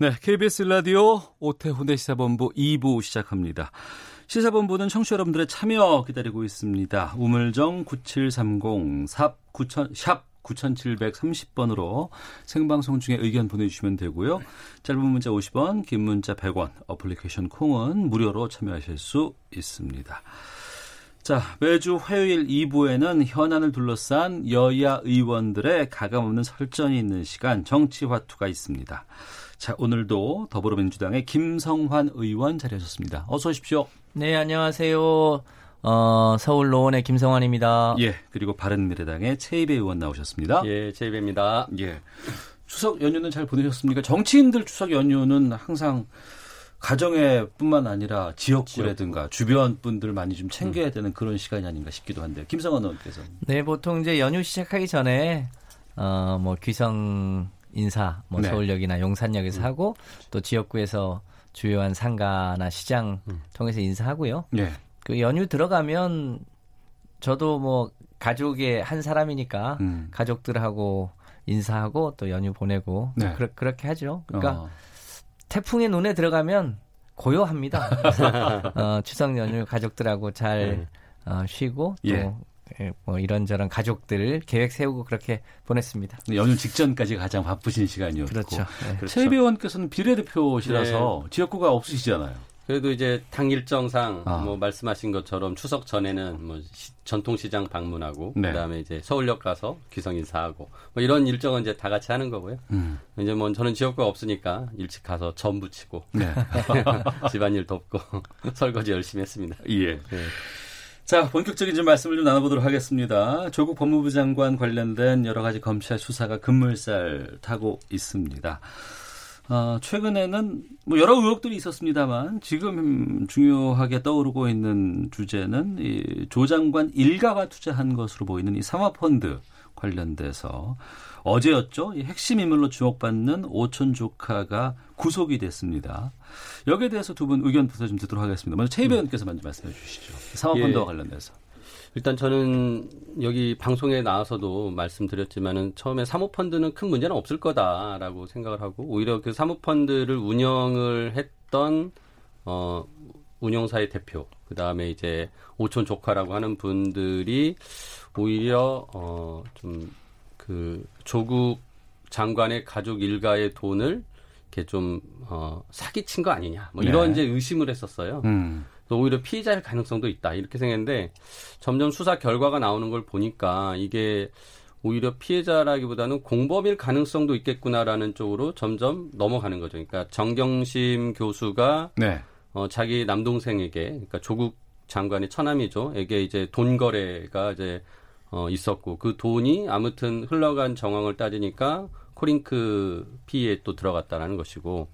네, KBS 라디오 오태훈의 시사본부 2부 시작합니다. 시사본부는 청취자 여러분들의 참여 기다리고 있습니다. 우물정 9730샵9000 샵 9730번으로 생방송 중에 의견 보내주시면 되고요. 짧은 문자 50원, 긴 문자 100원, 어플리케이션 콩은 무료로 참여하실 수 있습니다. 자, 매주 화요일 2부에는 현안을 둘러싼 여야 의원들의 가감없는 설전이 있는 시간 정치화투가 있습니다. 자, 오늘도 더불어민주당의 김성환 의원 자리하셨습니다. 어서 오십시오. 네, 안녕하세요. 어, 서울 노원의 김성환입니다. 예, 그리고 바른미래당의 최이배 의원 나오셨습니다. 예, 제이배입니다. 예. 추석 연휴는 잘 보내셨습니까? 정치인들 추석 연휴는 항상 가정에 뿐만 아니라 지역구라든가 주변 분들 많이 좀 챙겨야 음. 되는 그런 시간이 아닌가 싶기도 한데요. 김성환 의원께서. 네, 보통 이제 연휴 시작하기 전에 어, 뭐 귀성 인사, 뭐 네. 서울역이나 용산역에서 하고 또 지역구에서 주요한 상가나 시장 통해서 인사하고요. 예. 그 연휴 들어가면 저도 뭐 가족의 한 사람이니까 음. 가족들하고 인사하고 또 연휴 보내고 네. 그렇게 하죠. 그러니까 어, 태풍의 눈에 들어가면 고요합니다. 어, 추석 연휴 가족들하고 잘 어, 쉬고 또 예. 예, 뭐 이런저런 가족들을 계획 세우고 그렇게 보냈습니다. 연휴 직전까지 가장 바쁘신 시간이었고. 그렇죠. 네. 최이배 의원께서는 비례대표시라서 지역구가 없으시잖아요. 그래도 이제 당 일정상 아. 뭐 말씀하신 것처럼 추석 전에는 뭐 시- 전통시장 방문하고 네. 그다음에 이제 서울역 가서 귀성 인사하고 뭐 이런 일정은 이제 다 같이 하는 거고요. 음. 이제 뭐 저는 지역구가 없으니까 일찍 가서 전 부 치고 네. 집안일 돕고 설거지 열심히 했습니다. 예. 네. 자, 본격적인 좀 말씀을 좀 나눠보도록 하겠습니다. 조국 법무부 장관 관련된 여러 가지 검찰 수사가 급물살 타고 있습니다. 어, 최근에는 뭐 여러 의혹들이 있었습니다만 지금 중요하게 떠오르고 있는 주제는 이 조 장관 일가가 투자한 것으로 보이는 이 사모펀드 관련돼서 어제였죠. 이 핵심 인물로 주목받는 오촌 조카가 구속이 됐습니다. 여기에 대해서 두 분 의견부터 좀 듣도록 하겠습니다. 먼저 최 의원께서 먼저 말씀해 주시죠. 사모펀드와 예. 관련돼서. 일단 저는 여기 방송에 나와서도 말씀드렸지만은 처음에 사모펀드는 큰 문제는 없을 거다라고 생각을 하고 오히려 그 사모펀드를 운영을 했던 어 운영사의 대표 그다음에 이제 오촌 조카라고 하는 분들이 오히려 어좀 그 조국 장관의 가족 일가의 돈을 이렇게 좀 어, 사기친 거 아니냐 뭐 이런 네. 이제 의심을 했었어요. 음. 또 오히려 피의자일 가능성도 있다 이렇게 생각했는데 점점 수사 결과가 나오는 걸 보니까 이게 오히려 피해자라기보다는 공범일 가능성도 있겠구나라는 쪽으로 점점 넘어가는 거죠. 그러니까 정경심 교수가 네. 어, 자기 남동생에게 그러니까 조국 장관의 처남이죠 에게 이제 돈 거래가 이제 어, 있었고 그 돈이 아무튼 흘러간 정황을 따지니까 코링크 피에 또 들어갔다라는 것이고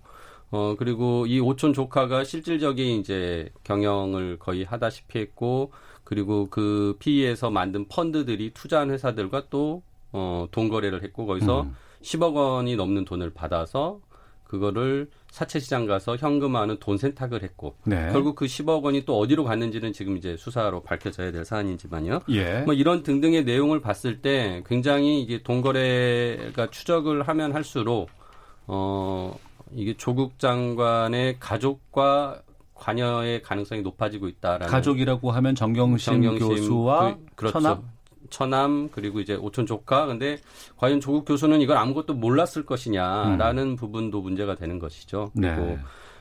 어 그리고 이 오촌 조카가 실질적인 이제 경영을 거의 하다시피 했고 그리고 그 피에서 만든 펀드들이 투자한 회사들과 또어돈 거래를 했고 거기서 음. 10억 원이 넘는 돈을 받아서 그거를 사채 시장 가서 현금화하는 돈 세탁을 했고 네. 결국 그 10억 원이 또 어디로 갔는지는 지금 이제 수사로 밝혀져야 될 사안이지만요. 예. 뭐 이런 등등의 내용을 봤을 때 굉장히 이게 돈거래가 추적을 하면 할수록 어 이게 조국 장관의 가족과 관여의 가능성이 높아지고 있다라는 가족이라고 하면 정경심, 정경심 교수와 그, 그렇죠. 천합? 처남 그리고 이제 오촌 조카 근데 과연 조국 교수는 이걸 아무것도 몰랐을 것이냐라는 부분도 문제가 되는 것이죠. 그리고 네.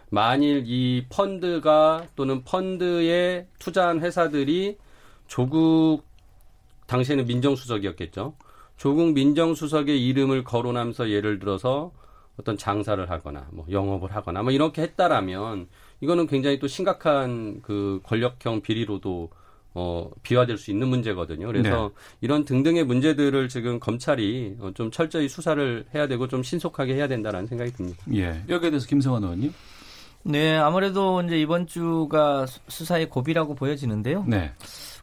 만일 이 펀드가 또는 펀드에 투자한 회사들이 조국 당시에는 민정수석이었겠죠. 조국 민정수석의 이름을 거론하면서 예를 들어서 어떤 장사를 하거나 뭐 영업을 하거나 뭐 이렇게 했다라면 이거는 굉장히 또 심각한 그 권력형 비리로도 어, 비화될 수 있는 문제거든요. 그래서 네. 이런 등등의 문제들을 지금 검찰이 어, 좀 철저히 수사를 해야 되고 좀 신속하게 해야 된다는 생각이 듭니다. 예. 여기에 대해서 김성환 의원님. 네, 아무래도 이제 이번 주가 수사의 고비라고 보여지는데요. 네.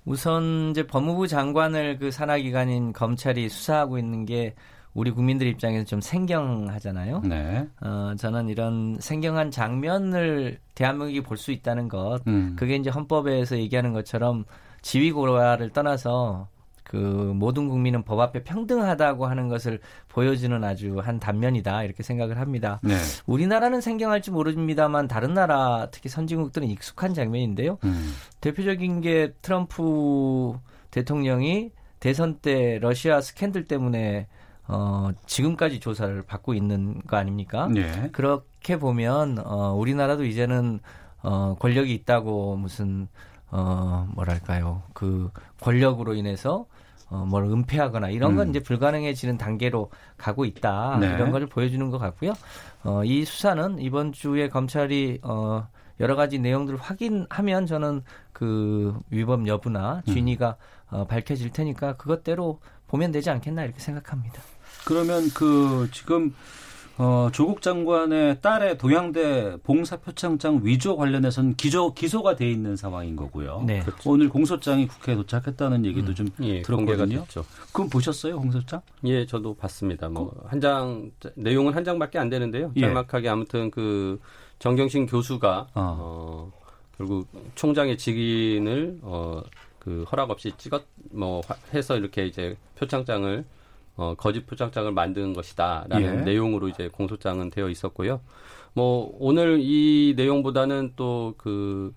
우선 이제 법무부 장관을 그 산하 기관인 검찰이 수사하고 있는 게 우리 국민들 입장에서 좀 생경하잖아요. 네. 어, 저는 이런 생경한 장면을 대한민국이 볼 수 있다는 것, 음. 그게 이제 헌법에서 얘기하는 것처럼 지위고라를 떠나서 그 모든 국민은 법 앞에 평등하다고 하는 것을 보여주는 아주 한 단면이다 이렇게 생각을 합니다. 네. 우리나라는 생경할지 모릅니다만 다른 나라 특히 선진국들은 익숙한 장면인데요. 음. 대표적인 게 트럼프 대통령이 대선 때 러시아 스캔들 때문에 어, 지금까지 조사를 받고 있는 거 아닙니까? 네. 그렇게 보면 어, 우리나라도 이제는 어, 권력이 있다고 무슨 어, 뭐랄까요. 그 권력으로 인해서 어, 뭘 은폐하거나 이런 건 음. 이제 불가능해지는 단계로 가고 있다. 네. 이런 걸 보여주는 것 같고요. 어, 이 수사는 이번 주에 검찰이 어, 여러 가지 내용들을 확인하면 저는 그 위법 여부나 진위가 음. 어, 밝혀질 테니까 그것대로 보면 되지 않겠나 이렇게 생각합니다. 그러면 그 지금 어, 조국 장관의 딸의 동양대 봉사 표창장 위조 관련해서는 기조, 기소가 돼 있는 상황인 거고요. 네. 그렇죠. 오늘 공소장이 국회에 도착했다는 얘기도 음. 좀 예, 들었거든요. 그럼 보셨어요, 공소장? 예, 저도 봤습니다. 뭐 한 장 내용은 한 장밖에 안 되는데요. 예. 짤막하게 아무튼 그 정경심 교수가 어. 어 결국 총장의 직인을 어, 그 허락 없이 찍었 뭐 해서 이렇게 이제 표창장을 어, 거짓 표창장을 만든 것이다라는 예. 내용으로 이제 공소장은 되어 있었고요. 뭐 오늘 이 내용보다는 또 그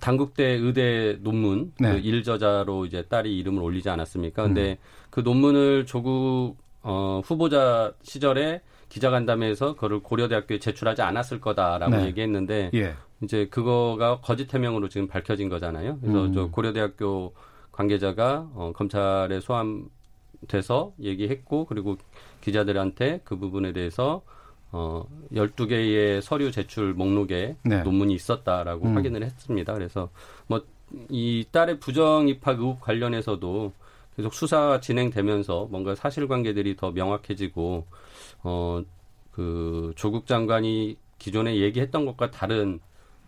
당국대 의대 논문 네. 그 일저자로 이제 딸이 이름을 올리지 않았습니까? 근데 음. 그 논문을 조국 어, 후보자 시절에 기자간담회에서 그거를 고려대학교에 제출하지 않았을 거다라고 네. 얘기했는데 예. 이제 그거가 거짓 해명으로 지금 밝혀진 거잖아요. 그래서 음. 저 고려대학교 관계자가 어, 검찰에 소환 돼서 얘기했고 그리고 기자들한테 그 부분에 대해서 어 12개의 서류 제출 목록에 네. 논문이 있었다라고 음. 확인을 했습니다. 그래서 뭐 이 딸의 부정 입학 의혹 관련해서도 계속 수사 진행되면서 뭔가 사실관계들이 더 명확해지고 어 그 조국 장관이 기존에 얘기했던 것과 다른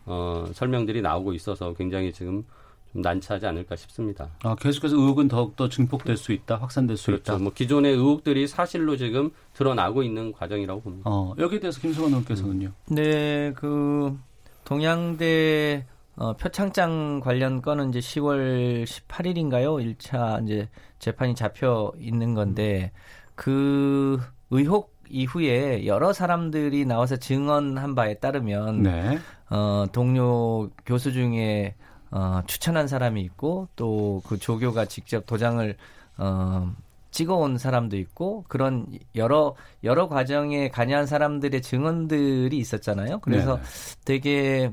어 설명들이 나오고 있어서 굉장히 지금 난처하지 않을까 싶습니다. 아, 계속해서 의혹은 더욱더 증폭될 수 있다, 확산될 수 그렇죠. 있다. 뭐 기존의 의혹들이 사실로 지금 드러나고 있는 과정이라고 봅니다. 어, 여기에 대해서 김성원 의원께서는요. 네, 그 동양대 어, 표창장 관련 건은 이제 10월 18일인가요? 1차 이제 재판이 잡혀 있는 건데 그 의혹 이후에 여러 사람들이 나와서 증언한 바에 따르면 네. 어, 동료 교수 중에 어, 추천한 사람이 있고 또 그 조교가 직접 도장을 어, 찍어온 사람도 있고 그런 여러 여러 과정에 관여한 사람들의 증언들이 있었잖아요. 그래서 네네. 되게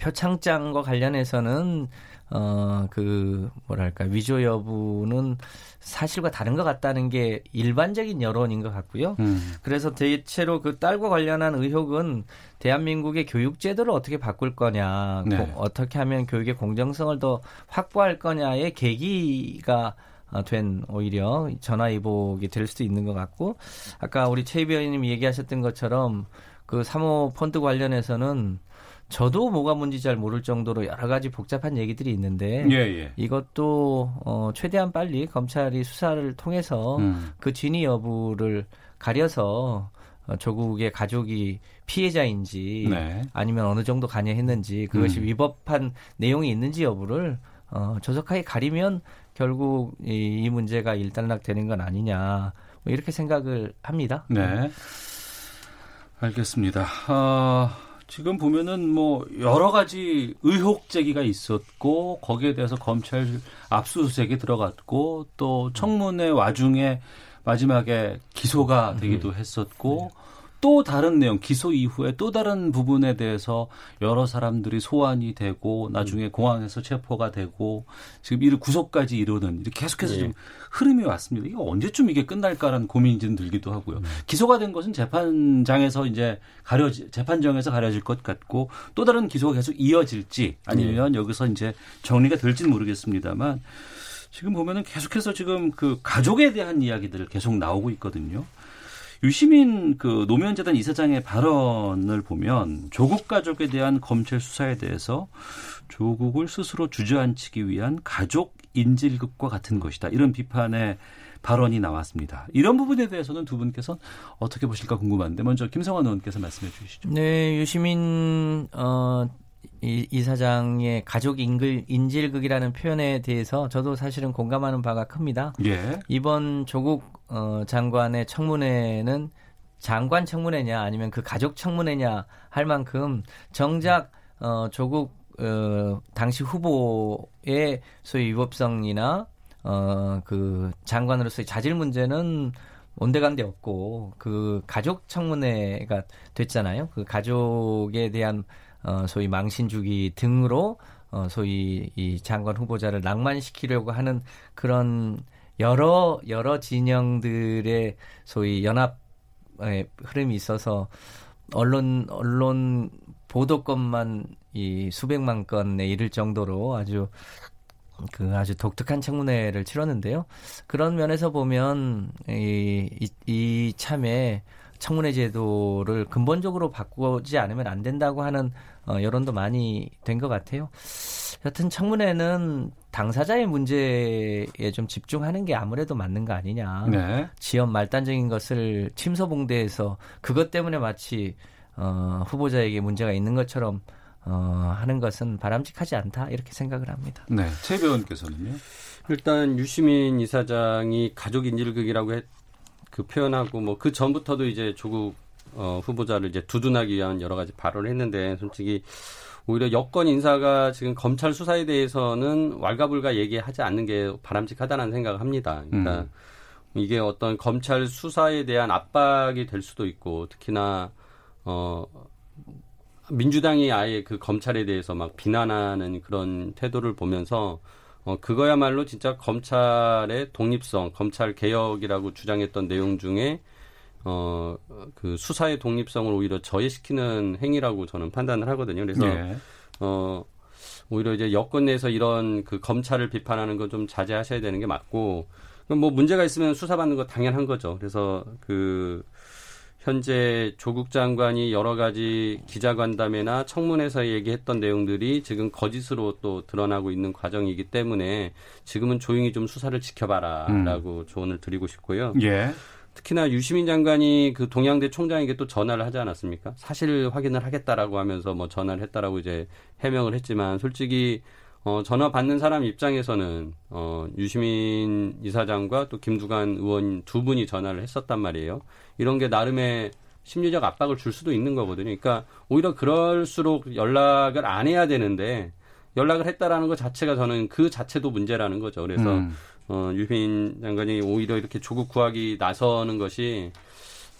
표창장과 관련해서는 어, 그, 뭐랄까, 위조 여부는 사실과 다른 것 같다는 게 일반적인 여론인 것 같고요. 음. 그래서 대체로 그 딸과 관련한 의혹은 대한민국의 교육 제도를 어떻게 바꿀 거냐, 네. 고, 어떻게 하면 교육의 공정성을 더 확보할 거냐의 계기가 어, 된 오히려 전화위복이 될 수도 있는 것 같고 아까 우리 최이비 의원님이 얘기하셨던 것처럼 그 사모 펀드 관련해서는 저도 뭐가 뭔지 잘 모를 정도로 여러 가지 복잡한 얘기들이 있는데 예, 예. 이것도 어, 최대한 빨리 검찰이 수사를 통해서 음. 그 진위 여부를 가려서 어, 조국의 가족이 피해자인지 네. 아니면 어느 정도 관여했는지 그것이 음. 위법한 내용이 있는지 여부를 어, 조속하게 가리면 결국 이, 이 문제가 일단락되는 건 아니냐 뭐 이렇게 생각을 합니다. 네, 알겠습니다. 어... 지금 보면은 뭐 여러 가지 의혹 제기가 있었고 거기에 대해서 검찰 압수수색이 들어갔고 또 청문회 와중에 마지막에 기소가 되기도 했었고 또 다른 내용, 기소 이후에 또 다른 부분에 대해서 여러 사람들이 소환이 되고 나중에 공항에서 체포가 되고 지금 이를 구속까지 이루는 이렇게 계속해서 예. 지금 흐름이 왔습니다. 이거 언제쯤 이게 끝날까라는 고민이 좀 들기도 하고요. 음. 기소가 된 것은 재판장에서 이제 가려지 재판정에서 가려질 것 같고 또 다른 기소가 계속 이어질지 아니면 여기서 이제 정리가 될지는 모르겠습니다만 지금 보면은 계속해서 지금 그 가족에 대한 이야기들을 계속 나오고 있거든요. 유시민 그 노무현 재단 이사장의 발언을 보면 조국 가족에 대한 검찰 수사에 대해서 조국을 스스로 주저앉히기 위한 가족 인질극과 같은 것이다. 이런 비판의 발언이 나왔습니다. 이런 부분에 대해서는 두 분께서 어떻게 보실까 궁금한데 먼저 김성환 의원께서 말씀해 주시죠. 네, 유시민 어, 이, 이 사장의 가족 인글, 인질극이라는 표현에 대해서 저도 사실은 공감하는 바가 큽니다. 예. 이번 조국 어, 장관의 청문회는 장관 청문회냐 아니면 그 가족 청문회냐 할 만큼 정작 어, 조국 어, 당시 후보의 소위 위법성이나 어, 그 장관으로서의 자질 문제는 온데간데 없고 그 가족 청문회가 됐잖아요. 그 가족에 대한 어, 소위 망신 주기 등으로 어, 소위 이 장관 후보자를 낭만시키려고 하는 그런 여러 여러 진영들의 소위 연합의 흐름이 있어서 언론 언론 보도건만 이 수백만 건에 이를 정도로 아주 그 아주 독특한 청문회를 치렀는데요. 그런 면에서 보면 이, 이, 이 참에 청문회 제도를 근본적으로 바꾸지 않으면 안 된다고 하는 어, 여론도 많이 된 것 같아요. 여튼 청문회는 당사자의 문제에 좀 집중하는 게 아무래도 맞는 거 아니냐. 네. 지연 말단적인 것을 침소봉대해서 그것 때문에 마치 어, 후보자에게 문제가 있는 것처럼 어, 하는 것은 바람직하지 않다 이렇게 생각을 합니다. 네. 최 의원께서는요. 일단 유시민 이사장이 가족 인질극이라고 했, 그 표현하고 뭐 그 전부터도 이제 조국 어, 후보자를 이제 두둔하기 위한 여러 가지 발언을 했는데 솔직히 오히려 여권 인사가 지금 검찰 수사에 대해서는 왈가불가 얘기하지 않는 게 바람직하다는 생각을 합니다. 그러니까 음. 이게 어떤 검찰 수사에 대한 압박이 될 수도 있고 특히나 어 민주당이 아예 그 검찰에 대해서 막 비난하는 그런 태도를 보면서 어 그거야말로 진짜 검찰의 독립성, 검찰 개혁이라고 주장했던 내용 중에 어 그 수사의 독립성을 오히려 저해시키는 행위라고 저는 판단을 하거든요. 그래서 예. 어 오히려 이제 여권 내에서 이런 그 검찰을 비판하는 건 좀 자제하셔야 되는 게 맞고 뭐 문제가 있으면 수사받는 거 당연한 거죠. 그래서 그 현재 조국 장관이 여러 가지 기자간담회나 청문회에서 얘기했던 내용들이 지금 거짓으로 또 드러나고 있는 과정이기 때문에 지금은 조용히 좀 수사를 지켜봐라라고 조언을 드리고 싶고요. 예. 특히나 유시민 장관이 그 동양대 총장에게 또 전화를 하지 않았습니까? 사실 확인을 하겠다라고 하면서 뭐 전화를 했다라고 이제 해명을 했지만 솔직히 어 전화 받는 사람 입장에서는 어 유시민 이사장과 또 김두관 의원 두 분이 전화를 했었단 말이에요. 이런 게 나름의 심리적 압박을 줄 수도 있는 거거든요. 그러니까 오히려 그럴수록 연락을 안 해야 되는데 연락을 했다라는 것 자체가 저는 그 자체도 문제라는 거죠. 그래서 음. 어, 유민 장관이 오히려 이렇게 조국 구하기 나서는 것이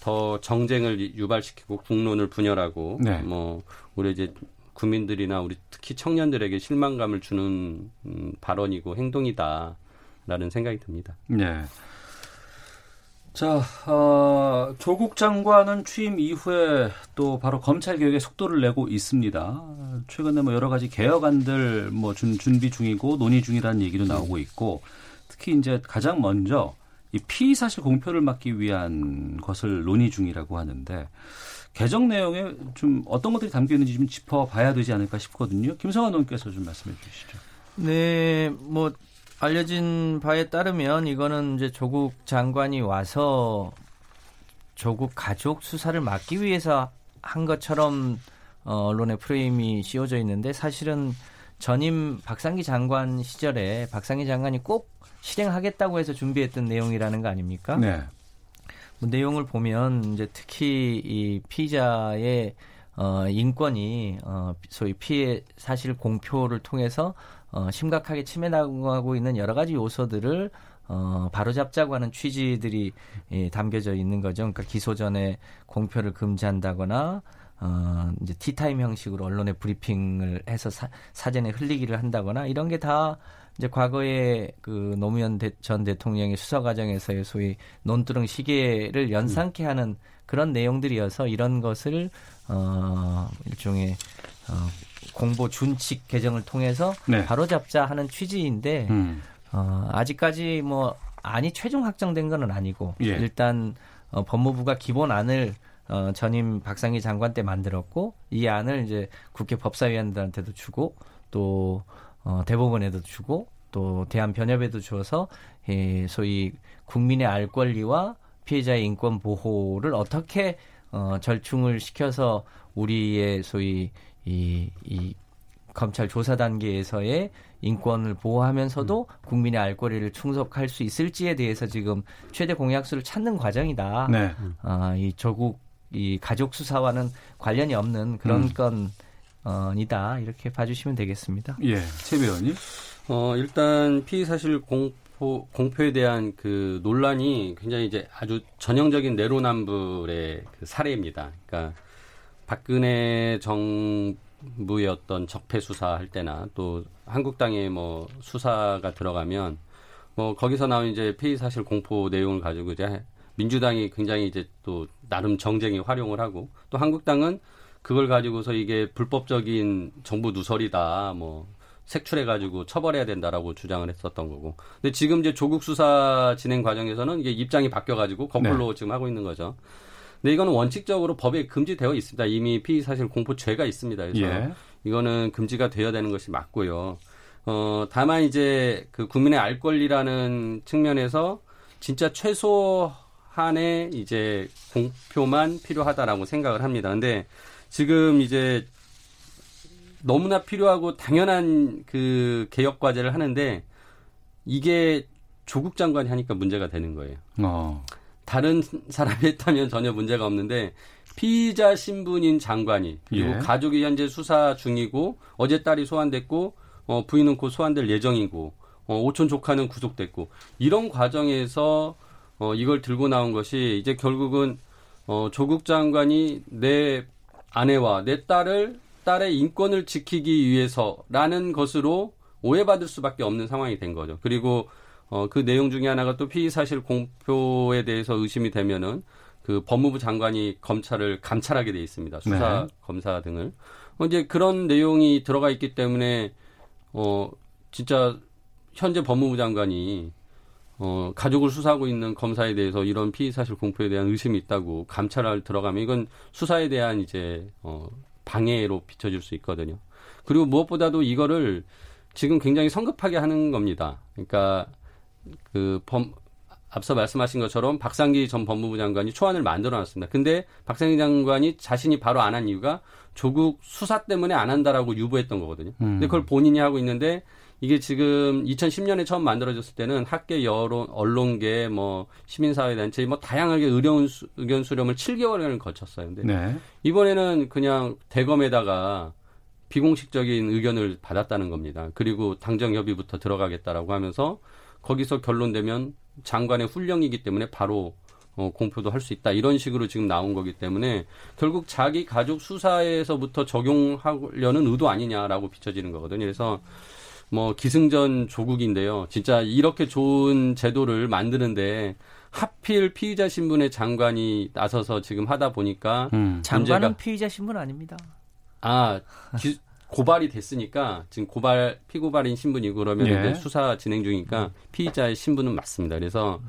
더 정쟁을 유발시키고 국론을 분열하고 네. 뭐 우리 이제 국민들이나 우리 특히 청년들에게 실망감을 주는 음, 발언이고 행동이다라는 생각이 듭니다. 네. 자, 어, 조국 장관은 취임 이후에 또 바로 검찰 개혁에 속도를 내고 있습니다. 최근에 뭐 여러 가지 개혁안들 뭐 준, 준비 중이고 논의 중이라는 얘기도 나오고 있고 특히 이제 가장 먼저 이 피의 사실 공표를 막기 위한 것을 논의 중이라고 하는데 개정 내용에 좀 어떤 것들이 담겨 있는지 좀 짚어봐야 되지 않을까 싶거든요. 김성환 의원께서 좀 말씀해 주시죠. 네, 뭐 알려진 바에 따르면 이거는 이제 조국 장관이 와서 조국 가족 수사를 막기 위해서 한 것처럼 어, 언론의 프레임이 씌워져 있는데 사실은 전임 박상기 장관 시절에 박상기 장관이 꼭 실행하겠다고 해서 준비했던 내용이라는 거 아닙니까? 네. 뭐 내용을 보면 이제 특히 이 피의자의 어, 인권이 어, 소위 피해 사실 공표를 통해서 어, 심각하게 침해당하고 있는 여러 가지 요소들을 어, 바로잡자고 하는 취지들이 예, 담겨져 있는 거죠. 그러니까 기소 전에 공표를 금지한다거나 어, 이제 티타임 형식으로 언론에 브리핑을 해서 사, 사전에 흘리기를 한다거나 이런 게다 이제 과거에 그 노무현 대, 전 대통령의 수사 과정에서의 소위 논두렁 시계를 연상케 하는 그런 내용들이어서 이런 것을 어, 일종의 어, 공보 준칙 개정을 통해서 네. 바로잡자 하는 취지인데 음. 어, 아직까지 뭐 안이 최종 확정된 건 아니고 예. 일단 어, 법무부가 기본안을 어, 전임 박상희 장관 때 만들었고 이 안을 이제 국회 법사위원들한테도 주고 또 어, 대법원에도 주고 또 대한변협에도 주어서 예, 소위 국민의 알 권리와 피해자의 인권 보호를 어떻게 어, 절충을 시켜서 우리의 소위 이, 이 검찰 조사 단계에서의 인권을 보호하면서도 국민의 알 권리를 충족할 수 있을지에 대해서 지금 최대 공약수를 찾는 과정이다. 네. 아, 이 조국 이 가족 수사와는 관련이 없는 그런 음. 건 이다 이렇게 봐주시면 되겠습니다. 예. 최 의원님. 어, 일단 피의 사실 공포 공표에 대한 그 논란이 굉장히 이제 아주 전형적인 내로남불의 그 사례입니다. 그러니까 박근혜 정부의 어떤 적폐 수사할 때나 또 한국당의 뭐 수사가 들어가면 뭐 거기서 나온 이제 피의 사실 공포 내용을 가지고 이제 민주당이 굉장히 이제 또 나름 정쟁에 활용을 하고 또 한국당은 그걸 가지고서 이게 불법적인 정부 누설이다 뭐 색출해가지고 처벌해야 된다라고 주장을 했었던 거고. 근데 지금 이제 조국 수사 진행 과정에서는 이게 입장이 바뀌어가지고 거꾸로 지금 하고 있는 거죠. 근데 이거는 원칙적으로 법에 금지되어 있습니다. 이미 피의 사실 공포죄가 있습니다. 그래서 예. 이거는 금지가 되어야 되는 것이 맞고요. 어, 다만 이제 그 국민의 알 권리라는 측면에서 진짜 최소한의 이제 공표만 필요하다라고 생각을 합니다. 근데 지금 이제 너무나 필요하고 당연한 그 개혁 과제를 하는데 이게 조국 장관이 하니까 문제가 되는 거예요. 어. 다른 사람이 했다면 전혀 문제가 없는데 피의자 신분인 장관이 그리고 예. 가족이 현재 수사 중이고 어제 딸이 소환됐고 어, 부인은 곧 소환될 예정이고 어, 오촌 조카는 구속됐고 이런 과정에서 어, 이걸 들고 나온 것이 이제 결국은 어, 조국 장관이 내 아내와 내 딸을 딸의 인권을 지키기 위해서라는 것으로 오해받을 수밖에 없는 상황이 된 거죠. 그리고 어, 그 내용 중에 하나가 또 피의 사실 공표에 대해서 의심이 되면은 그 법무부 장관이 검찰을 감찰하게 돼 있습니다. 수사 네. 검사 등을. 어, 이제 그런 내용이 들어가 있기 때문에 어 진짜 현재 법무부 장관이 어 가족을 수사하고 있는 검사에 대해서 이런 피의 사실 공표에 대한 의심이 있다고 감찰을 들어가면 이건 수사에 대한 이제 어 방해로 비춰질 수 있거든요. 그리고 무엇보다도 이거를 지금 굉장히 성급하게 하는 겁니다. 그러니까 그 범, 앞서 말씀하신 것처럼 박상기 전 법무부 장관이 초안을 만들어 놨습니다. 근데 박상기 장관이 자신이 바로 안 한 이유가 조국 수사 때문에 안 한다라고 유보했던 거거든요. 근데 그걸 본인이 하고 있는데 이게 지금 2010년에 처음 만들어졌을 때는 학계 여론, 언론계, 뭐 시민사회단체 뭐 다양하게 의견, 수, 의견 수렴을 7개월을 거쳤어요. 근데 네. 이번에는 그냥 대검에다가 비공식적인 의견을 받았다는 겁니다. 그리고 당정 협의부터 들어가겠다라고 하면서 거기서 결론되면 장관의 훈령이기 때문에 바로 어, 공표도 할 수 있다 이런 식으로 지금 나온 거기 때문에 결국 자기 가족 수사에서부터 적용하려는 의도 아니냐라고 비춰지는 거거든요. 그래서 뭐 기승전 조국인데요. 진짜 이렇게 좋은 제도를 만드는데 하필 피의자 신분의 장관이 나서서 지금 하다 보니까 음. 장관은 문제가- 피의자 신분 아닙니다. 아 기- 고발이 됐으니까 지금 고발 피고발인 신분이고 그러면 예. 이제 수사 진행 중이니까 피의자의 신분은 맞습니다. 그래서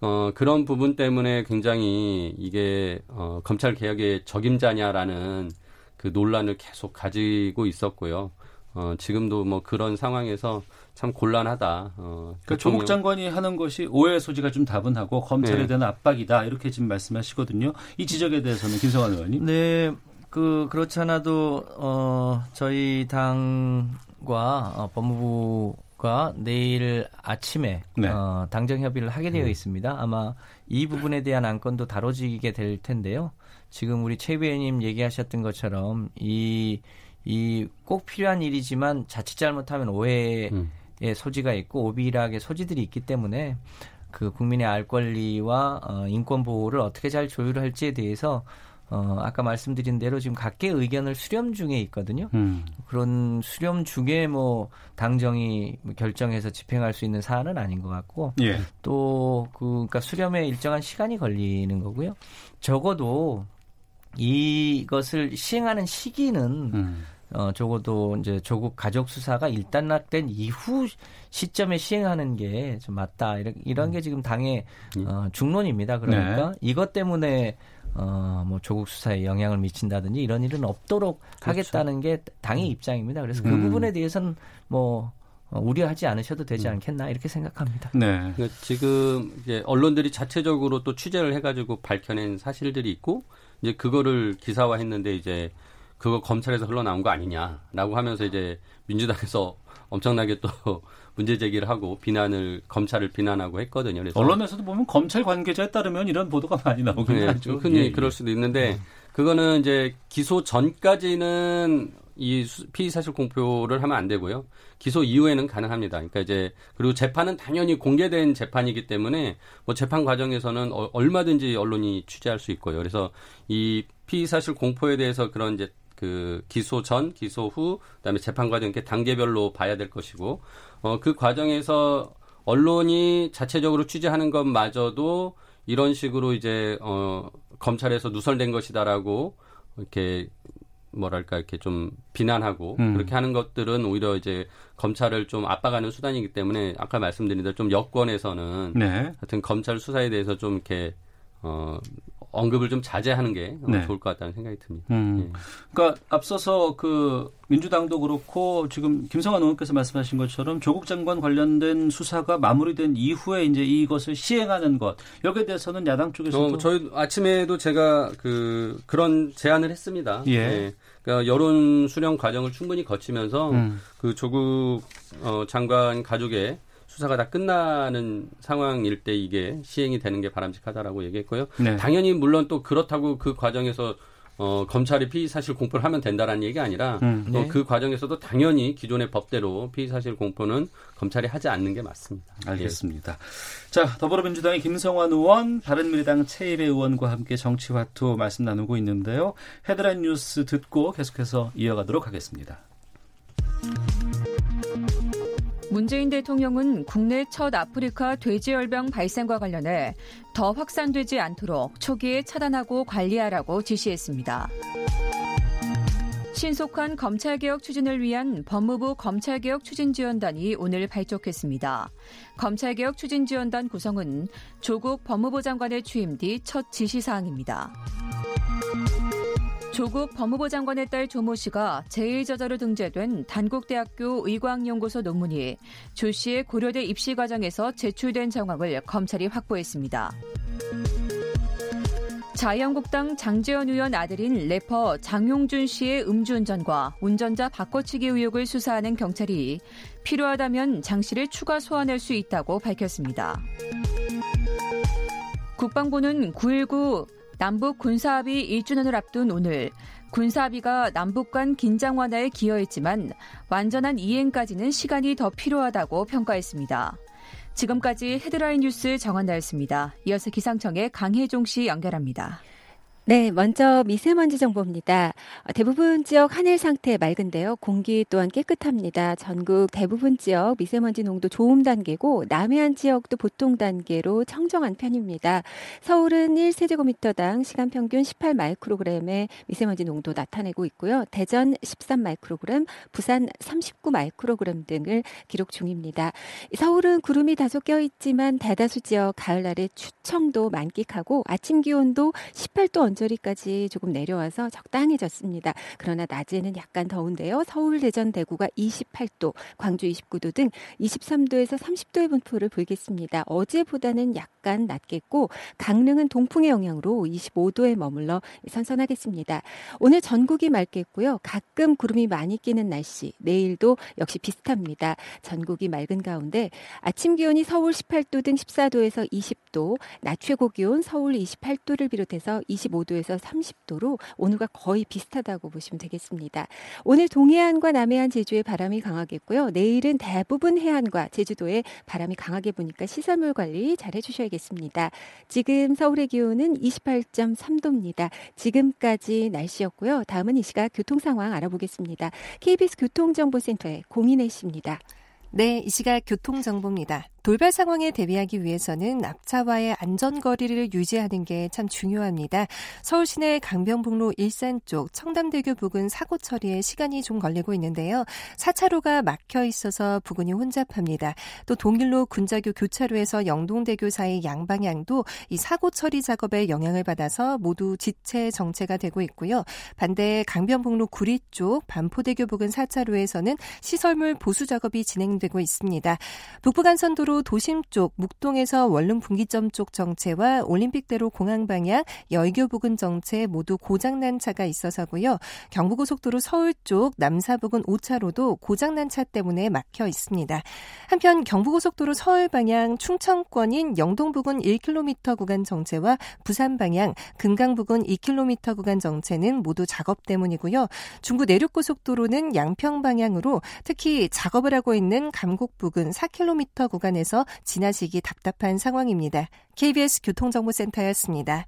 어 그런 부분 때문에 굉장히 이게 어 검찰 개혁의 적임자냐라는 그 논란을 계속 가지고 있었고요. 어 지금도 뭐 그런 상황에서 참 곤란하다. 어 그러니까 조국 장관이 하는 것이 오해 소지가 좀 다분하고 검찰에 네. 대한 압박이다 이렇게 지금 말씀하시거든요. 이 지적에 대해서는 김성환 의원님. 네, 그 그렇지 않아도 어 저희 당과 어, 법무부가 내일 아침에 네. 어, 당정 협의를 하게 되어 있습니다. 아마 이 부분에 대한 안건도 다뤄지게 될 텐데요. 지금 우리 최 의원님 얘기하셨던 것처럼 이 이 꼭 필요한 일이지만 자칫 잘못하면 오해의 음. 소지가 있고 오비락의 소지들이 있기 때문에 그 국민의 알 권리와 어, 인권 보호를 어떻게 잘 조율할지에 대해서 어, 아까 말씀드린 대로 지금 각계 의견을 수렴 중에 있거든요. 음. 그런 수렴 중에 뭐 당정이 결정해서 집행할 수 있는 사안은 아닌 것 같고 예. 또 그, 그러니까 수렴에 일정한 시간이 걸리는 거고요. 적어도 이것을 시행하는 시기는 음. 어, 적어도 이제 조국 가족 수사가 일단락된 이후 시점에 시행하는 게 좀 맞다. 이런, 이런 게 지금 당의 어, 중론입니다. 그러니까 네. 이것 때문에 어, 뭐 조국 수사에 영향을 미친다든지 이런 일은 없도록 하겠다는 게 당의 입장입니다. 그래서 그 음. 부분에 대해서는 뭐 어, 우려하지 않으셔도 되지 않겠나 이렇게 생각합니다. 네. 그러니까 지금 이제 언론들이 자체적으로 또 취재를 해가지고 밝혀낸 사실들이 있고 이제 그거를 기사화했는데 이제 그거 검찰에서 흘러나온 거 아니냐라고 하면서 이제 민주당에서 엄청나게 또 문제 제기를 하고 비난을 검찰을 비난하고 했거든요. 그래서 언론에서도 보면 검찰 관계자에 따르면 이런 보도가 많이 나오긴 네, 하죠. 흔히 예, 예. 그럴 수도 있는데 그거는 이제 기소 전까지는 이 수- 피의 사실 공표를 하면 안 되고요. 기소 이후에는 가능합니다. 그러니까 이제 그리고 재판은 당연히 공개된 재판이기 때문에 뭐 재판 과정에서는 어- 얼마든지 언론이 취재할 수 있고요. 그래서 이 피의 사실 공포에 대해서 그런 이제 그 기소 전, 기소 후, 그다음에 재판 과정 이렇게 단계별로 봐야 될 것이고 어 그 과정에서 언론이 자체적으로 취재하는 것마저도 이런 식으로 이제 어 검찰에서 누설된 것이다라고 이렇게 뭐랄까 이렇게 좀 비난하고 음. 그렇게 하는 것들은 오히려 이제 검찰을 좀 압박하는 수단이기 때문에 아까 말씀드린 대로 좀 여권에서는 네. 하여튼 검찰 수사에 대해서 좀 이렇게 어 언급을 좀 자제하는 게 어, 네. 좋을 것 같다는 생각이 듭니다. 음. 예. 그러니까 앞서서 그 민주당도 그렇고 지금 김성환 의원께서 말씀하신 것처럼 조국 장관 관련된 수사가 마무리된 이후에 이제 이것을 시행하는 것 여기에 대해서는 야당 쪽에서도 어, 저희 아침에도 제가 그 그런 제안을 했습니다. 예. 그러니까 여론 수렴 과정을 충분히 거치면서 음. 그 조국 어, 장관 가족의 수사가 다 끝나는 상황일 때 이게 시행이 되는 게 바람직하다라고 얘기했고요. 네. 당연히 물론 또 그렇다고 그 과정에서 어, 검찰이 피의 사실 공포를 하면 된다라는 얘기가 아니라 음. 또 네. 그 과정에서도 당연히 기존의 법대로 피의 사실 공포는 검찰이 하지 않는 게 맞습니다. 알겠습니다. 자, 더불어민주당의 김성환 의원, 바른미래당 최일의 의원과 함께 정치화투 말씀 나누고 있는데요. 헤드라인 뉴스 듣고 계속해서 이어가도록 하겠습니다. 문재인 대통령은 국내 첫 아프리카 돼지열병 발생과 관련해 더 확산되지 않도록 초기에 차단하고 관리하라고 지시했습니다. 신속한 검찰개혁 추진을 위한 법무부 검찰개혁 추진지원단이 오늘 발족했습니다. 검찰개혁 추진지원단 구성은 조국 법무부 장관의 취임 뒤 첫 지시사항입니다. 조국 법무부 장관의 딸 조모 씨가 제1저자로 등재된 단국대학교 의광연구소 논문이 조 씨의 고려대 입시 과정에서 제출된 정황을 검찰이 확보했습니다. 자유한국당 장재현 의원 아들인 래퍼 장용준 씨의 음주운전과 운전자 바꿔치기 의혹을 수사하는 경찰이 필요하다면 장 씨를 추가 소환할 수 있다고 밝혔습니다. 국방부는 9.19 남북 군사합의 1주년을 앞둔 오늘 군사합의가 남북 간 긴장 완화에 기여했지만 완전한 이행까지는 시간이 더 필요하다고 평가했습니다. 지금까지 헤드라인 뉴스 정한나였습니다. 이어서 기상청의 강혜종 씨 연결합니다. 네, 먼저 미세먼지 정보입니다. 어, 대부분 지역 하늘 상태 맑은데요. 공기 또한 깨끗합니다. 전국 대부분 지역 미세먼지 농도 좋음 단계고 남해안 지역도 보통 단계로 청정한 편입니다. 서울은 1세제곱미터당 시간 평균 18 마이크로그램의 미세먼지 농도 나타내고 있고요. 대전 13 마이크로그램, 부산 39 마이크로그램 등을 기록 중입니다. 서울은 구름이 다소 껴있지만 대다수 지역 가을날에 추청도 만끽하고 아침 기온도 18도 언저리까지 조금 내려와서 적당해졌습니다. 그러나 낮에는 약간 더운데요. 서울, 대전, 대구가 28도, 광주 29도 등 23도에서 30도의 분포를 보이겠습니다. 어제보다는 약간 낮겠고 강릉은 동풍의 영향으로 25도에 머물러 선선하겠습니다. 오늘 전국이 맑겠고요. 가끔 구름이 많이 끼는 날씨, 내일도 역시 비슷합니다. 전국이 맑은 가운데 아침 기온이 서울 18도 등 14도에서 20도, 낮 최고 기온 서울 28도를 비롯해서 25 25도에서 30도로 오늘과 거의 비슷하다고 보시면 되겠습니다. 오늘 동해안과 남해안 제주에 바람이 강하겠고요. 내일은 대부분 해안과 제주도에 바람이 강하게 부니까 시설물 관리 잘 해주셔야겠습니다. 지금 서울의 기온은 28.3도입니다. 지금까지 날씨였고요. 다음은 이 시각 교통 상황 알아보겠습니다. KBS 교통정보센터의 공인혜 씨입니다. 네, 이 시각 교통정보입니다. 돌발 상황에 대비하기 위해서는 앞차와의 안전거리를 유지하는 게 참 중요합니다. 서울 시내 강변북로 일산 쪽 청담대교 부근 사고 처리에 시간이 좀 걸리고 있는데요. 4차로가 막혀 있어서 부근이 혼잡합니다. 또 동일로 군자교 교차로에서 영동대교 사이 양방향도 이 사고 처리 작업에 영향을 받아서 모두 지체 정체가 되고 있고요. 반대 강변북로 구리 쪽 반포대교 부근 4차로에서는 시설물 보수 작업이 진행되고 있습니다. 북부간선도로 반대로 도심 쪽 묵동에서 원룸 분기점 쪽 정체와 올림픽대로 공항 방향 여의교 부근 정체 모두 고장난 차가 있어서고요. 경부고속도로 서울 쪽 남사 부근 5차로도 고장난 차 때문에 막혀 있습니다. 한편 경부고속도로 서울 방향 충청권인 영동 부근 1km 구간 정체와 부산 방향 금강 부근 2km 구간 정체는 모두 작업 때문이고요. 중부 내륙고속도로는 양평 방향으로 특히 작업을 하고 있는 감곡 부근 4km 구간에 부분에서 지나시기 답답한 상황입니다. KBS 교통정보센터였습니다.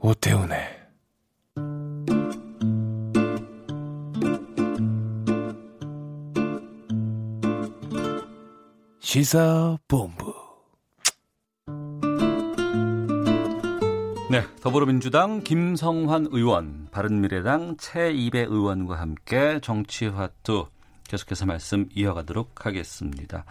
오태훈의 시사본부 네, 더불어민주당 김성환 의원, 바른미래당 최이배 의원과 함께 정치화투 계속해서 말씀 이어가도록 하겠습니다.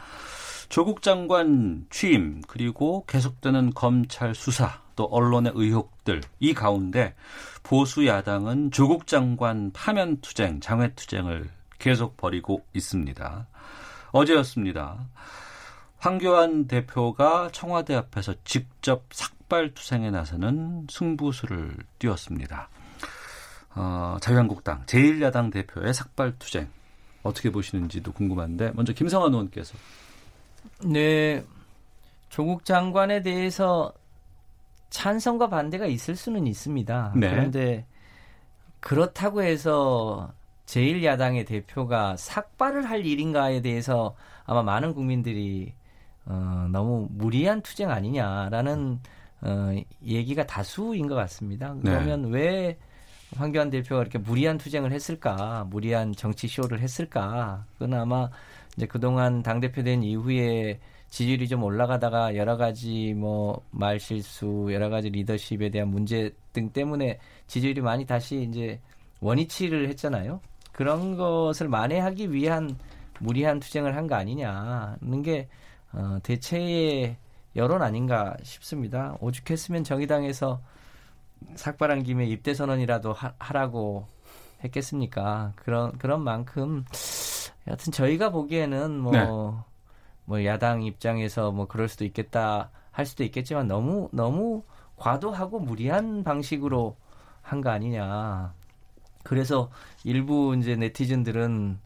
조국 장관 취임 그리고 계속되는 검찰 수사 또 언론의 의혹들 이 가운데 보수 야당은 조국 장관 파면 투쟁, 장외 투쟁을 계속 벌이고 있습니다. 어제였습니다. 황교안 대표가 청와대 앞에서 직접 삭 삭발투쟁에 나서는 승부수를 띄웠습니다. 어, 자유한국당 제1야당 대표의 삭발투쟁 어떻게 보시는지도 궁금한데 먼저 김성환 의원께서 네 조국 장관에 대해서 찬성과 반대가 있을 수는 있습니다. 네. 그런데 그렇다고 해서 제1야당의 대표가 삭발을 할 일인가에 대해서 아마 많은 국민들이 어, 너무 무리한 투쟁 아니냐라는 어, 얘기가 다수인 것 같습니다. 네. 그러면 네. 왜 황교안 대표가 이렇게 무리한 투쟁을 했을까, 무리한 정치 쇼를 했을까? 그건 아마 이제 그동안 당 대표 된 이후에 지지율이 좀 올라가다가 여러 가지 뭐 말실수, 여러 가지 리더십에 대한 문제 등 때문에 지지율이 많이 다시 이제 원위치를 했잖아요. 그런 것을 만회하기 위한 무리한 투쟁을 한 거 아니냐는 게 어, 대체의 여론 아닌가 싶습니다. 오죽했으면 정의당에서 삭발한 김에 입대 선언이라도 하, 라고 했겠습니까? 그런 그런 만큼 여하튼 저희가 보기에는 뭐, 네. 뭐 야당 입장에서 뭐 그럴 수도 있겠다 할 수도 있겠지만 너무 너무 과도하고 무리한 방식으로 한 거 아니냐. 그래서 일부 이제 네티즌들은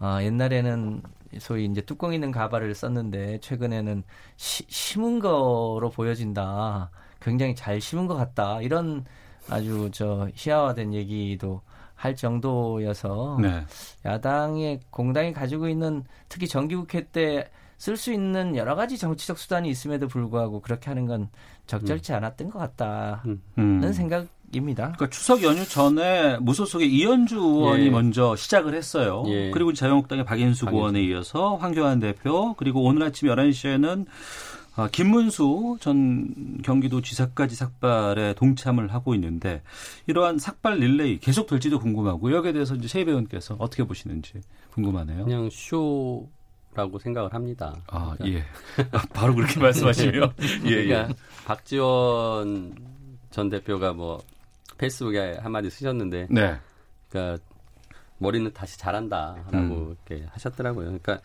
아, 옛날에는 소위 이제 뚜껑 있는 가발을 썼는데 최근에는 시, 심은 거로 보여진다. 굉장히 잘 심은 것 같다. 이런 아주 저 희화화된 얘기도 할 정도여서 네. 야당의 공당이 가지고 있는 특히 정기국회 때 쓸 수 있는 여러 가지 정치적 수단이 있음에도 불구하고 그렇게 하는 건 적절치 음. 않았던 것 같다는 음. 생각 입니다. 그러니까 추석 연휴 전에 무소속의 이현주 의원이 예. 먼저 시작을 했어요. 예. 그리고 자유한국당의 박인수 의원에 이어서 황교안 대표 그리고 오늘 아침 11시에는 아, 김문수 전 경기도 지사까지 삭발에 동참을 하고 있는데 이러한 삭발 릴레이 계속 될지도 궁금하고 여기에 대해서 이제 세 배우님께서 어떻게 보시는지 궁금하네요. 그냥 쇼 라고 생각을 합니다. 아 그러니까. 예. 아, 바로 그렇게 말씀하시면 예, 예. 그러니까 박지원 전 대표가 뭐 페이스북에 한마디 쓰셨는데, 네. 그러니까 머리는 다시 잘한다라고 음. 이렇게 하셨더라고요. 그러니까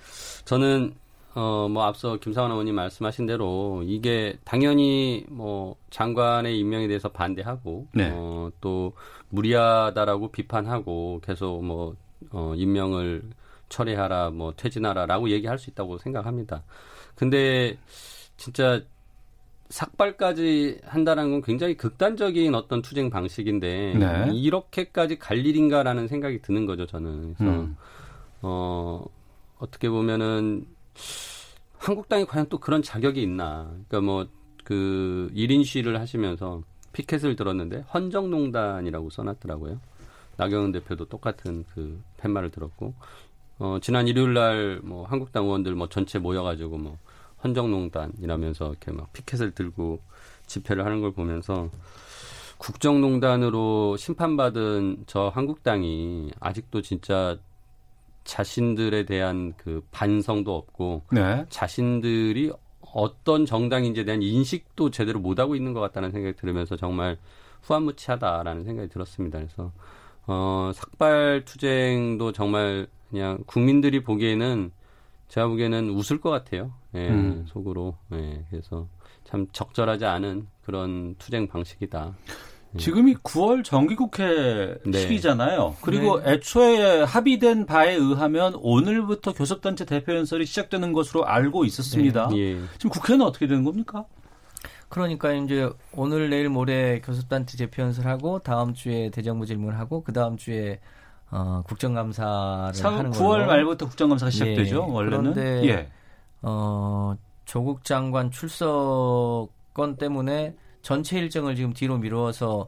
저는 어 뭐 앞서 김상원 의원님 말씀하신 대로 이게 당연히 뭐 장관의 임명에 대해서 반대하고 네. 어또 무리하다라고 비판하고 계속 뭐 어, 임명을 철회하라, 뭐 퇴진하라라고 얘기할 수 있다고 생각합니다. 근데 진짜 삭발까지 한다는 건 굉장히 극단적인 어떤 투쟁 방식인데 네. 이렇게까지 갈 일인가라는 생각이 드는 거죠 저는. 그래서 음. 어 어떻게 보면은 한국당이 과연 또 그런 자격이 있나? 그러니까 뭐그 1인 시위를 하시면서 피켓을 들었는데 헌정농단이라고 써놨더라고요. 나경원 대표도 똑같은 그 팻말을 들었고 어 지난 일요일 날 뭐 한국당 의원들 뭐 전체 모여가지고 뭐 헌정농단이라면서 이렇게 막 피켓을 들고 집회를 하는 걸 보면서 국정농단으로 심판받은 저 한국당이 아직도 진짜 자신들에 대한 그 반성도 없고 네. 자신들이 어떤 정당인지에 대한 인식도 제대로 못하고 있는 것 같다는 생각이 들으면서 정말 후한무치하다라는 생각이 들었습니다. 그래서 어, 삭발 투쟁도 정말 그냥 국민들이 보기에는 제가 보기에는 웃을 것 같아요. 예, 음. 속으로. 예, 그래서 참 적절하지 않은 그런 투쟁 방식이다. 지금이 9월 정기국회 네. 시기잖아요. 그리고 애초에 합의된 바에 의하면 오늘부터 교섭단체 대표 연설이 시작되는 것으로 알고 있었습니다. 예. 지금 국회는 어떻게 되는 겁니까? 그러니까 이제 오늘 내일 모레 교섭단체 대표 연설하고 다음 주에 대정부 질문하고 그 다음 주에 어, 국정감사를 사- 하는 9월 걸로. 말부터 국정감사가 시작되죠. 예, 원래는. 그런데 예. 어, 조국 장관 출석 건 때문에 전체 일정을 지금 뒤로 미루어서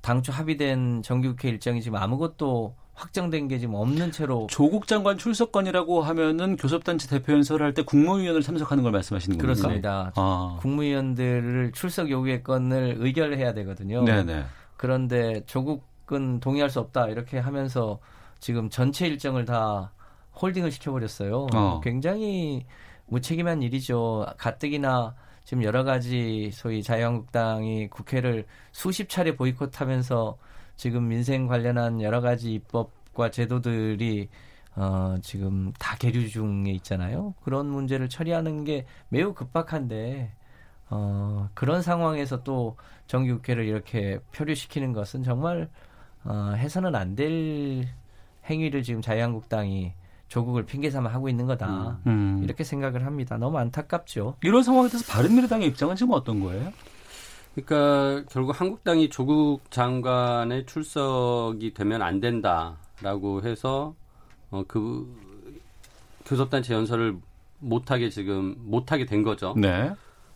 당초 합의된 정기국회 일정이 지금 아무것도 확정된 게 지금 없는 채로 조국 장관 출석건이라고 하면은 교섭단체 대표 연설을 할 때 국무위원을 참석하는 걸 말씀하시는 겁니까? 그렇습니다. 아. 국무위원들을 출석 요구의 건을 의결해야 되거든요. 네네. 그런데 조국은 동의할 수 없다 이렇게 하면서 지금 전체 일정을 다 홀딩을 시켜버렸어요. 어. 굉장히 무책임한 일이죠. 가뜩이나 지금 여러 가지 소위 자유한국당이 국회를 수십 차례 보이콧하면서 지금 민생 관련한 여러 가지 입법과 제도들이 어, 지금 다 계류 중에 있잖아요. 그런 문제를 처리하는 게 매우 급박한데 어, 그런 상황에서 또 정기국회를 이렇게 표류시키는 것은 정말 어, 해서는 안 될 행위를 지금 자유한국당이 조국을 핑계 삼아 하고 있는 거다. 음. 이렇게 생각을 합니다. 너무 안타깝죠. 이런 상황에 대해서 바른미래당의 입장은 지금 어떤 거예요? 그러니까 결국 한국당이 조국 장관의 출석이 되면 안 된다라고 해서 어, 그 교섭단체 연설을 못하게 지금 못하게 된 거죠. 네.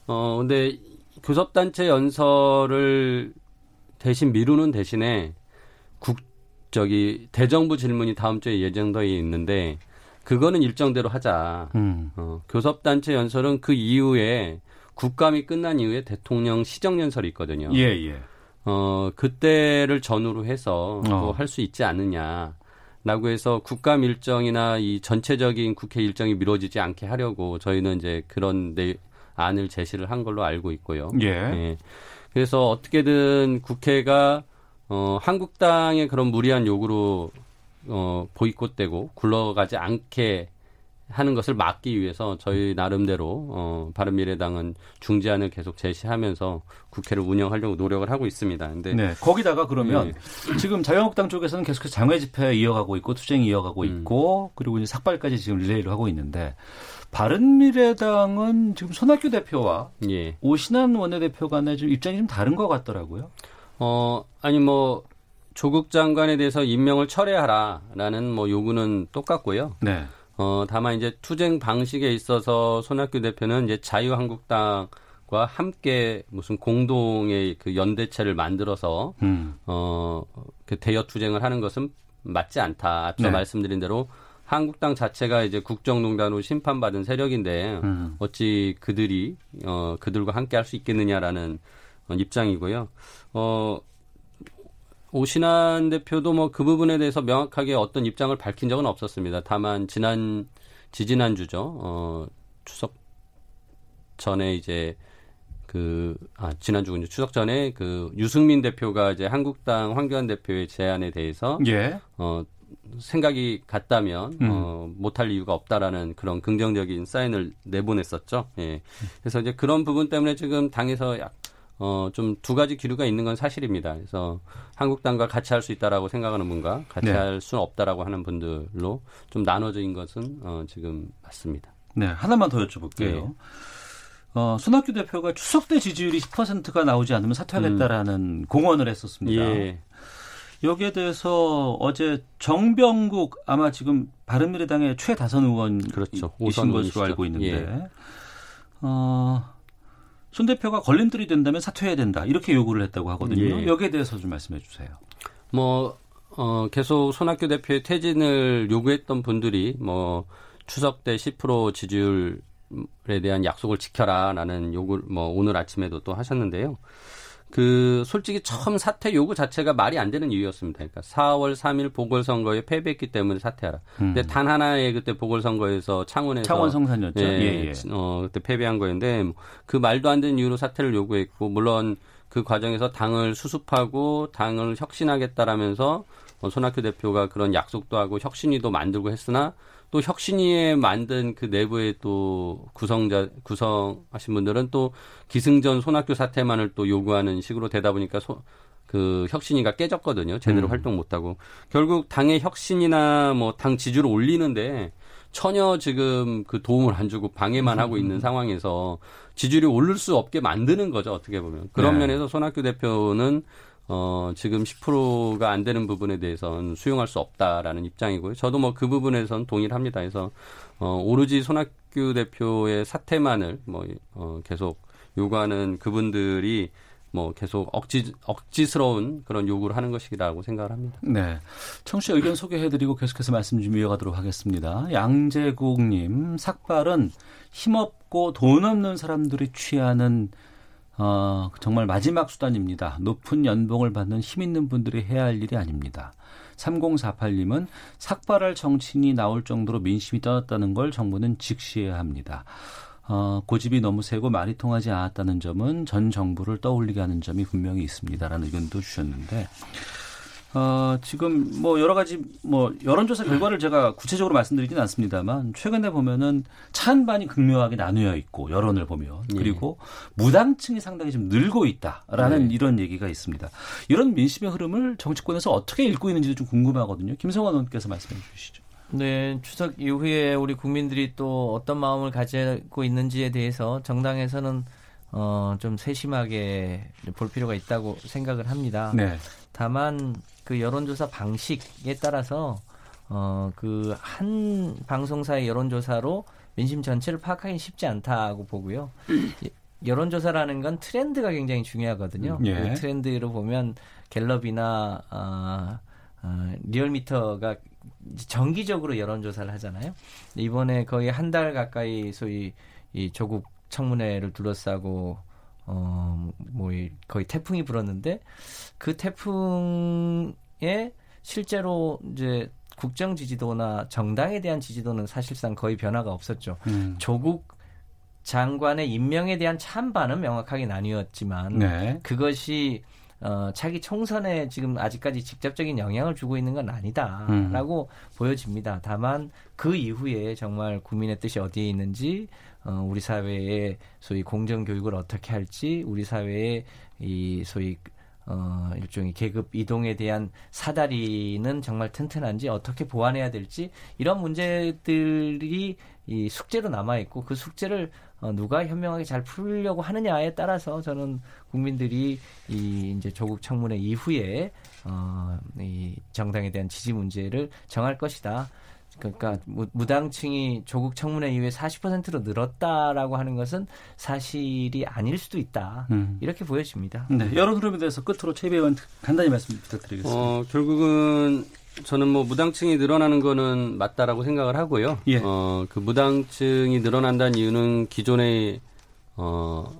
어 근데 교섭단체 연설을 대신 미루는 대신에 국 저기 대정부 질문이 다음 주에 예정되어 있는데 그거는 일정대로 하자. 음. 어, 교섭단체 연설은 그 이후에 국감이 끝난 이후에 대통령 시정 연설이 있거든요. 예, 예. 어, 그때를 전후로 해서 어. 할수 있지 않느냐. 라고 해서 국감 일정이나 이 전체적인 국회 일정이 미뤄지지 않게 하려고 저희는 이제 그런 내 안을 제시를 한 걸로 알고 있고요. 예. 그래서 어떻게든 국회가 어, 한국당의 그런 무리한 요구로 어, 보이콧되고 굴러가지 않게 하는 것을 막기 위해서 저희 나름대로 어, 바른미래당은 중재안을 계속 제시하면서 국회를 운영하려고 노력을 하고 있습니다. 근데 네. 거기다가 그러면 예. 지금 자유한국당 쪽에서는 계속해서 장외 집회 이어가고 있고 투쟁 이어가고 음. 있고 그리고 이제 삭발까지 지금 릴레이를 하고 있는데 바른미래당은 지금 손학규 대표와 예. 오신환 원내대표 간의 좀 입장이 좀 다른 것 같더라고요. 어, 아니 뭐 조국 장관에 대해서 임명을 철회하라라는 뭐 요구는 똑같고요. 네. 어, 다만 이제 투쟁 방식에 있어서 손학규 대표는 이제 자유한국당과 함께 무슨 공동의 그 연대체를 만들어서 음. 어, 그 대여 투쟁을 하는 것은 맞지 않다. 앞서 네. 말씀드린 대로 한국당 자체가 이제 국정농단으로 심판받은 세력인데 음. 어찌 그들이 어, 그들과 함께 할 수 있겠느냐라는 어, 입장이고요. 어, 오신환 대표도 뭐 그 부분에 대해서 명확하게 어떤 입장을 밝힌 적은 없었습니다. 다만 지난 지지난 주죠. 어, 추석 전에 이제 그, 아, 지난주군요. 추석 전에 그 유승민 대표가 이제 한국당 황교안 대표의 제안에 대해서 예. 어, 생각이 같다면 음. 어, 못할 이유가 없다라는 그런 긍정적인 사인을 내보냈었죠. 예. 그래서 이제 그런 부분 때문에 지금 당에서 약 어, 좀 두 가지 기류가 있는 건 사실입니다. 그래서 한국당과 같이 할 수 있다라고 생각하는 분과 같이 네. 할 수는 없다라고 하는 분들로 좀 나눠진 것은 어, 지금 맞습니다. 네, 하나만 더 여쭤볼게요. 예. 어, 손학규 대표가 추석 때 지지율이 10%가 나오지 않으면 사퇴하겠다라는 공언을 했었습니다. 음. 예. 여기에 대해서 어제 정병국 아마 지금 바른미래당의 최다선 의원이신 그렇죠. 것으로. 알고 있는데 예. 어, 손 대표가 걸림돌이 된다면 사퇴해야 된다 이렇게 요구를 했다고 하거든요. 예. 여기에 대해서 좀 말씀해 주세요. 뭐, 어, 계속 손학규 대표의 퇴진을 요구했던 분들이 뭐, 추석 때 10% 지지율에 대한 약속을 지켜라라는 요구를 뭐, 오늘 아침에도 또 하셨는데요. 그, 솔직히 처음 사퇴 요구 자체가 말이 안 되는 이유였습니다. 그러니까 4월 3일 보궐선거에 패배했기 때문에 사퇴하라. 근데 단 하나의 그때 보궐선거에서 창원에서 창원 성산이었죠. 예, 예, 예. 어, 그때 패배한 거였는데 그 말도 안 되는 이유로 사퇴를 요구했고 물론 그 과정에서 당을 수습하고 당을 혁신하겠다라면서 어, 손학규 대표가 그런 약속도 하고 혁신위도 만들고 했으나 또 혁신위에 만든 그 내부의 또 구성자 구성하신 분들은 또 기승전 손학규 사퇴만을 또 요구하는 식으로 되다 보니까 소, 그 혁신위가 깨졌거든요. 제대로 음. 활동 못하고 결국 당의 혁신이나 뭐 당 지지를 올리는데 전혀 지금 그 도움을 안 주고 방해만 하고 있는 상황에서 지지율이 오를 수 없게 만드는 거죠 어떻게 보면 그런 네. 면에서 손학규 대표는 어 지금 10%가 안 되는 부분에 대해서는 수용할 수 없다라는 입장이고요. 저도 뭐 그 부분에선 동의를 합니다. 그래서 어 오로지 손학규 대표의 사퇴만을 뭐 어, 계속 요구하는 그분들이 뭐 계속 억지 억지스러운 그런 요구를 하는 것이라고 생각을 합니다. 네. 청취자 의견 소개해드리고 계속해서 말씀 좀 이어가도록 하겠습니다. 양재국님, 삭발은 힘없고 돈 없는 사람들이 취하는 어, 정말 마지막 수단입니다. 높은 연봉을 받는 힘 있는 분들이 해야 할 일이 아닙니다. 3048님은 삭발할 정치인이 나올 정도로 민심이 떠났다는 걸 정부는 직시해야 합니다. 어, 고집이 너무 세고 말이 통하지 않았다는 점은 전 정부를 떠올리게 하는 점이 분명히 있습니다라는 의견도 주셨는데 어, 지금 뭐 여러 가지 뭐 여론조사 결과를 제가 구체적으로 말씀드리진 않습니다만 최근에 보면은 찬반이 극명하게 나누어 있고 여론을 보면 예. 그리고 무당층이 상당히 좀 늘고 있다라는 네. 이런 얘기가 있습니다. 이런 민심의 흐름을 정치권에서 어떻게 읽고 있는지도 좀 궁금하거든요. 김성환 의원께서 말씀해 주시죠. 네, 추석 이후에 우리 국민들이 또 어떤 마음을 가지고 있는지에 대해서 정당에서는 어, 좀 세심하게 볼 필요가 있다고 생각을 합니다. 네. 다만 그 여론조사 방식에 따라서 어, 그 한 방송사의 여론조사로 민심 전체를 파악하기 쉽지 않다고 보고요. 예, 여론조사라는 건 트렌드가 굉장히 중요하거든요. 예. 그 트렌드로 보면 갤럽이나 아, 아, 리얼미터가 정기적으로 여론조사를 하잖아요. 이번에 거의 한 달 가까이 소위 이 조국 청문회를 둘러싸고 어뭐 거의 태풍이 불었는데 그 태풍에 실제로 이제 국정 지지도나 정당에 대한 지지도는 사실상 거의 변화가 없었죠. 음. 조국 장관의 임명에 대한 찬반은 명확하게 나뉘었지만 네. 그것이 어, 차기 총선에 지금 아직까지 직접적인 영향을 주고 있는 건 아니다라고 보여집니다. 다만 그 이후에 정말 국민의 뜻이 어디에 있는지 어, 우리 사회의 소위 공정 교육을 어떻게 할지 우리 사회의 이 소위 어, 일종의 계급 이동에 대한 사다리는 정말 튼튼한지 어떻게 보완해야 될지 이런 문제들이 이 숙제로 남아 있고 그 숙제를 어, 누가 현명하게 잘 풀려고 하느냐에 따라서 저는 국민들이 이 이제 조국 청문회 이후에 어, 이 정당에 대한 지지 문제를 정할 것이다. 그러니까 무, 무당층이 조국 청문회 이후에 40%로 늘었다라고 하는 것은 사실이 아닐 수도 있다. 음. 이렇게 보여집니다. 네. 여론 흐름에 대해서 끝으로 최 의원 간단히 말씀 부탁드리겠습니다. 어, 결국은 저는 뭐 무당층이 늘어나는 거는 맞다라고 생각을 하고요. 예. 어, 그 무당층이 늘어난다는 이유는 기존의 어,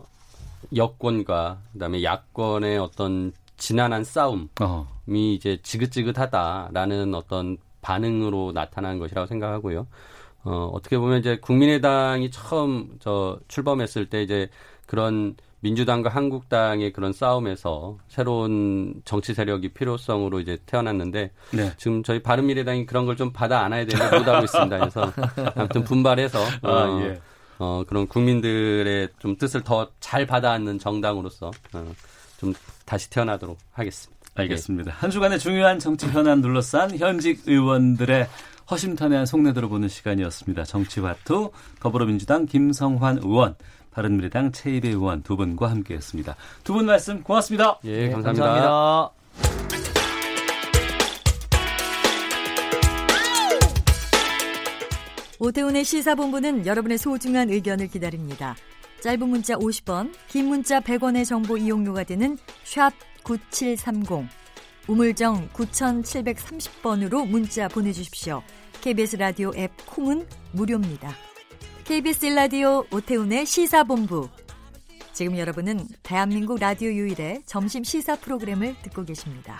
여권과 그다음에 야권의 어떤 지난한 싸움이 어. 이제 지긋지긋하다라는 어떤 반응으로 나타난 것이라고 생각하고요. 어, 어떻게 보면 이제 국민의당이 처음 저 출범했을 때 이제 그런 민주당과 한국당의 그런 싸움에서 새로운 정치 세력이 필요성으로 이제 태어났는데 네. 지금 저희 바른미래당이 그런 걸 좀 받아 안아야 되는데 못 하고 있습니다. 그래서 아무튼 분발해서 어, 아, 예. 어, 그런 국민들의 좀 뜻을 더 잘 받아안는 정당으로서 어, 좀 다시 태어나도록 하겠습니다. 알겠습니다. 한 주간의 중요한 정치 현안 둘러싼 현직 의원들의 허심탄회한 속내 들어보는 시간이었습니다. 정치화투 더불어민주당 김성환 의원, 바른미래당 최이배 의원 두 분과 함께했습니다. 두 분 말씀 고맙습니다. 예, 네, 감사합니다. 감사합니다. 오태훈의 시사본부는 여러분의 소중한 의견을 기다립니다. 짧은 문자 50원, 긴 문자 100원의 정보 이용료가 되는 샵 9730, 우물정 9730번으로 문자 보내주십시오. KBS 라디오 앱 콩은 무료입니다. KBS 라디오 오태훈의 시사본부. 지금 여러분은 대한민국 라디오 유일의 점심 시사 프로그램을 듣고 계십니다.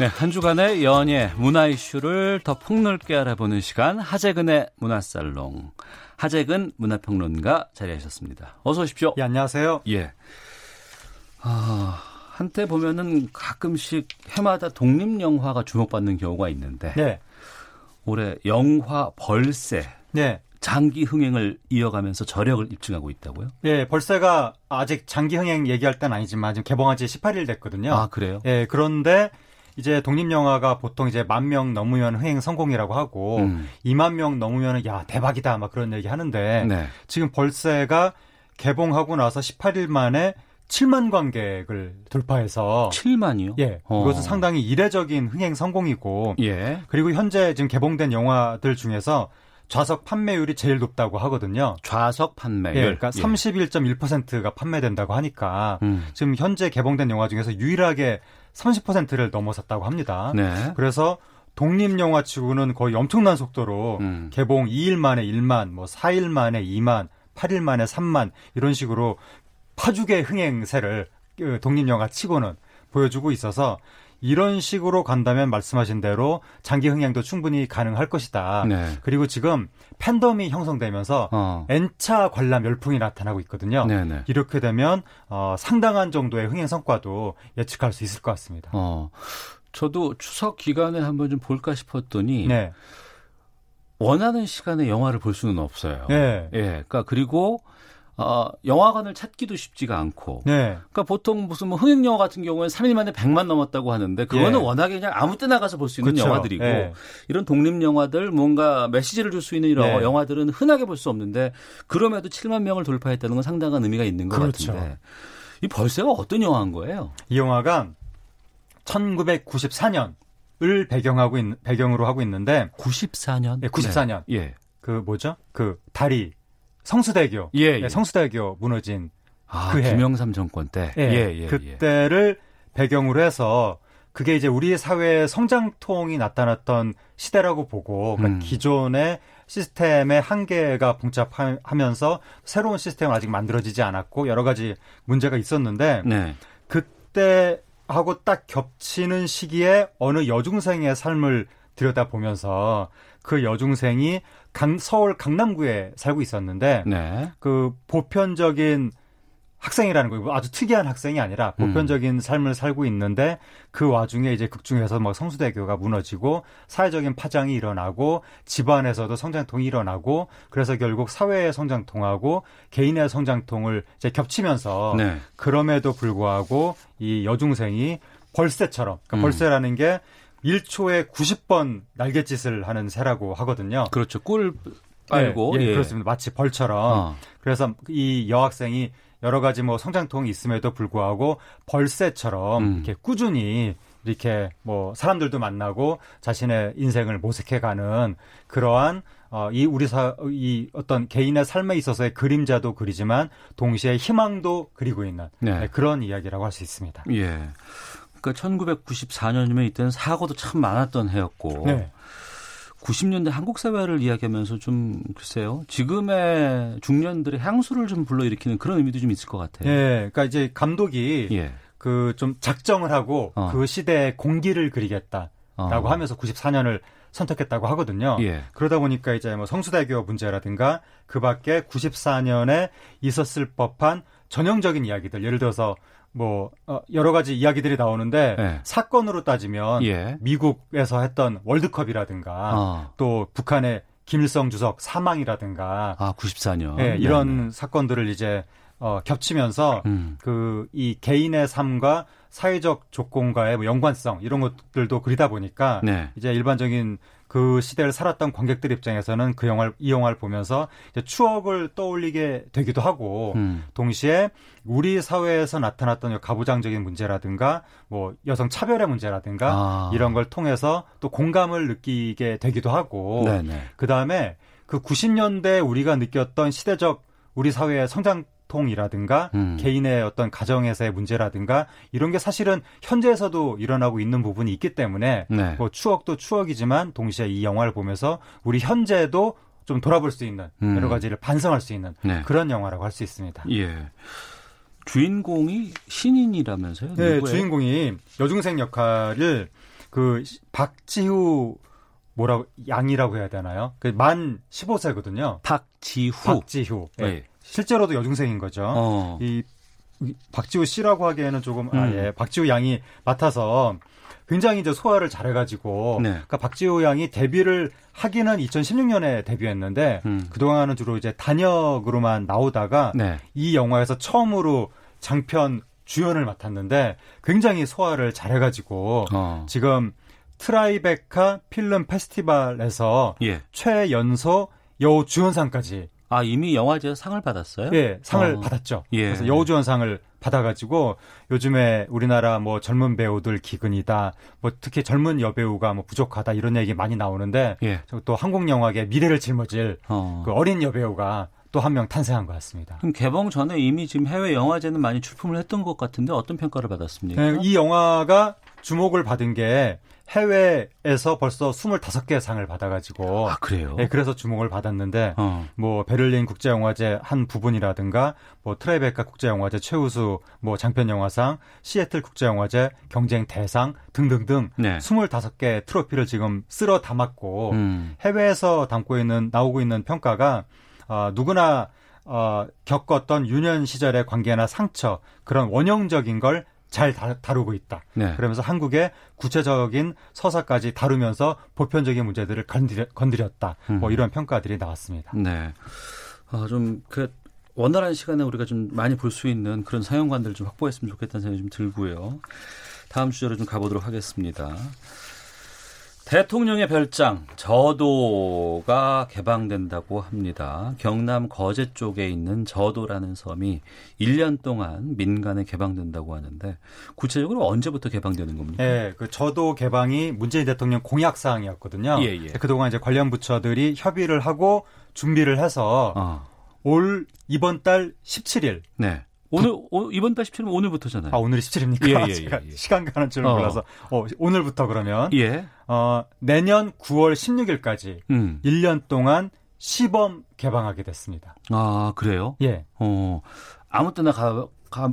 네, 한 주간의 연예, 문화 이슈를 더 폭넓게 알아보는 시간 하재근의 문화살롱. 하재근 문화평론가 자리하셨습니다. 어서 오십시오. 예, 안녕하세요. 예. 아, 한때 보면은 가끔씩 해마다 독립 영화가 주목받는 경우가 있는데 네. 올해 영화 벌새 네. 장기 흥행을 이어가면서 저력을 입증하고 있다고요? 예, 벌새가 아직 장기 흥행 얘기할 땐 아니지만 지금 개봉한 지 18일 됐거든요. 아, 그래요? 예, 그런데 이제 독립영화가 보통 이제 만 명 넘으면 흥행 성공이라고 하고 음. 2만 명 넘으면 야 대박이다 막 그런 얘기 하는데 네. 지금 벌새가 개봉하고 나서 18일 만에 7만 관객을 돌파해서 7만이요? 예, 어. 이것은 상당히 이례적인 흥행 성공이고 예. 그리고 현재 지금 개봉된 영화들 중에서 좌석 판매율이 제일 높다고 하거든요. 좌석 판매율. 예, 그러니까 31.1%가 판매된다고 하니까 음. 지금 현재 개봉된 영화 중에서 유일하게 30%를 넘어섰다고 합니다. 네. 그래서 독립 영화 치고는 거의 엄청난 속도로 음. 개봉 2일 만에 1만, 뭐 4일 만에 2만, 8일 만에 3만 이런 식으로 파죽의 흥행세를 그 독립 영화 치고는 보여주고 있어서 이런 식으로 간다면 말씀하신 대로 장기 흥행도 충분히 가능할 것이다. 네. 그리고 지금 팬덤이 형성되면서 어. N차 관람 열풍이 나타나고 있거든요. 네네. 이렇게 되면 어, 상당한 정도의 흥행 성과도 예측할 수 있을 것 같습니다. 어. 저도 추석 기간에 한번 좀 볼까 싶었더니 네. 원하는 시간에 영화를 볼 수는 없어요. 네. 예. 그러니까 그리고 어, 영화관을 찾기도 쉽지가 않고. 네. 그러니까 보통 무슨 뭐 흥행 영화 같은 경우에는 3일 만에 100만 넘었다고 하는데 그거는 예. 워낙에 그냥 아무 때나 가서 볼 수 있는 그렇죠. 영화들이고 예. 이런 독립 영화들 뭔가 메시지를 줄 수 있는 이런 네. 영화들은 흔하게 볼 수 없는데 그럼에도 7만 명을 돌파했다는 건 상당한 의미가 있는 것 그렇죠. 같은데 이 벌새가 어떤 영화인 거예요? 이 영화가 1994년을 배경하고 있, 배경으로 하고 있는데 94년? 예, 94년. 네. 예. 그 뭐죠? 그 다리 성수대교. 예, 예. 네, 성수대교 무너진 아, 그 해. 김영삼 정권 때. 예, 예, 예, 예. 그때를 배경으로 해서 그게 이제 우리 사회의 성장통이 나타났던 시대라고 보고 그러니까 음. 기존의 시스템의 한계가 봉착하면서 새로운 시스템은 아직 만들어지지 않았고 여러 가지 문제가 있었는데 네. 그때 하고 딱 겹치는 시기에 어느 여중생의 삶을 들여다보면서 그 여중생이 강, 서울 강남구에 살고 있었는데 네. 그 보편적인 학생이라는 거 아주 특이한 학생이 아니라 음. 보편적인 삶을 살고 있는데 그 와중에 이제 극 중에서 뭐 성수대교가 무너지고 사회적인 파장이 일어나고 집안에서도 성장통이 일어나고 그래서 결국 사회의 성장통하고 개인의 성장통을 이제 겹치면서 네. 그럼에도 불구하고 이 여중생이 벌새처럼 그러니까 음. 벌새라는 게 1초에 90번 날갯짓을 하는 새라고 하거든요. 그렇죠. 꿀 빨고. 예, 예, 예. 그렇습니다. 마치 벌처럼. 어. 그래서 이 여학생이 여러 가지 뭐 성장통이 있음에도 불구하고 벌새처럼 음. 이렇게 꾸준히 이렇게 뭐 사람들도 만나고 자신의 인생을 모색해가는 그러한 어, 이 우리 사, 이 어떤 개인의 삶에 있어서의 그림자도 그리지만 동시에 희망도 그리고 있는 네. 네, 그런 이야기라고 할 수 있습니다. 예. 그러니까 1994년이면 이때는 사고도 참 많았던 해였고. 네. 90년대 한국 사회를 이야기하면서 좀 글쎄요. 지금의 중년들의 향수를 좀 불러일으키는 그런 의미도 좀 있을 것 같아요. 예, 그러니까 이제 감독이 예. 그좀 작정을 하고 어. 그 시대의 공기를 그리겠다라고 어. 하면서 94년을 선택했다고 하거든요. 예. 그러다 보니까 이제 뭐 성수대교 문제라든가 그 밖에 94년에 있었을 법한 전형적인 이야기들 예를 들어서 뭐 어, 여러 가지 이야기들이 나오는데 네. 사건으로 따지면 예. 미국에서 했던 월드컵이라든가 아, 또 북한의 김일성 주석 사망이라든가 아 94년. 예, 이런 사건들을 이제 어, 겹치면서 음. 그이 개인의 삶과 사회적 조건과의 뭐 연관성 이런 것들도 그리다 보니까 네. 이제 일반적인 그 시대를 살았던 관객들 입장에서는 그 영화를 이 영화를 보면서 추억을 떠올리게 되기도 하고 음. 동시에 우리 사회에서 나타났던 이 가부장적인 문제라든가 뭐 여성 차별의 문제라든가 아. 이런 걸 통해서 또 공감을 느끼게 되기도 하고 네네. 그 다음에 그 90년대 우리가 느꼈던 시대적 우리 사회의 성장 통이라든가 음. 개인의 어떤 가정에서의 문제라든가 이런 게 사실은 현재에서도 일어나고 있는 부분이 있기 때문에 네. 뭐 추억도 추억이지만 동시에 이 영화를 보면서 우리 현재도 좀 돌아볼 수 있는 음. 여러 가지를 반성할 수 있는 네. 그런 영화라고 할 수 있습니다. 예. 주인공이 신인이라면서요? 네, 누구예요? 주인공이 여중생 역할을 그 시- 박지후 뭐라고 양이라고 해야 되나요? 그 만 15세거든요. 박지후. 박지후. 예. 네. 실제로도 여중생인 거죠. 어. 이, 이 박지우 씨라고 하기에는 조금 아 음. 예. 박지우 양이 맡아서 굉장히 이제 소화를 잘해가지고 네. 그러니까 박지우 양이 데뷔를 하기는 2016년에 데뷔했는데 음. 그 동안은 주로 이제 단역으로만 나오다가 네. 이 영화에서 처음으로 장편 주연을 맡았는데 굉장히 소화를 잘해가지고 어. 지금 트라이베카 필름 페스티벌에서 예. 최연소 여우 주연상까지 아, 이미 영화제 상을 받았어요? 예, 상을 어. 받았죠. 예. 그래서 여우주연상을 받아가지고 요즘에 우리나라 뭐 젊은 배우들 기근이다, 뭐 특히 젊은 여배우가 뭐 부족하다 이런 얘기 많이 나오는데 예. 또 한국 영화계 미래를 짊어질 어. 그 어린 여배우가 또 한 명 탄생한 것 같습니다. 그럼 개봉 전에 이미 지금 해외 영화제는 많이 출품을 했던 것 같은데 어떤 평가를 받았습니까? 네, 이 영화가 주목을 받은 게 해외에서 벌써 25개 상을 받아가지고 아, 그래요? 네, 그래서 주목을 받았는데 어. 뭐 베를린 국제영화제 한 부분이라든가 뭐 트라이베카 국제영화제 최우수 뭐 장편영화상, 시애틀 국제영화제 경쟁 대상 등등등 네. 25개 트로피를 지금 쓸어 담았고 음. 해외에서 담고 있는 나오고 있는 평가가 어, 누구나 어, 겪었던 유년 시절의 관계나 상처 그런 원형적인 걸 잘 다루고 있다. 네. 그러면서 한국의 구체적인 서사까지 다루면서 보편적인 문제들을 건드려, 건드렸다. 뭐 음. 이런 평가들이 나왔습니다. 네. 아, 좀, 그, 원활한 시간에 우리가 좀 많이 볼 수 있는 그런 사용관들 좀 확보했으면 좋겠다는 생각이 좀 들고요. 다음 주제로 좀 가보도록 하겠습니다. 대통령의 별장 저도가 개방된다고 합니다. 경남 거제 쪽에 있는 저도라는 섬이 1년 동안 민간에 개방된다고 하는데 구체적으로 언제부터 개방되는 겁니까? 예, 그 저도 개방이 문재인 대통령 공약 사항이었거든요. 예, 예. 그동안 이제 관련 부처들이 협의를 하고 준비를 해서 어. 올 이번 달 17일 네. 오늘 오, 이번 달 17일 오늘부터잖아요. 아 오늘이 17일입니까? 예, 예, 제가 예, 예. 시간 가는 줄 어. 몰라서 어, 오늘부터 그러면 예. 어, 내년 9월 16일까지 음. 1년 동안 시범 개방하게 됐습니다. 아, 그래요? 예. 어. 아무 때나 가, 가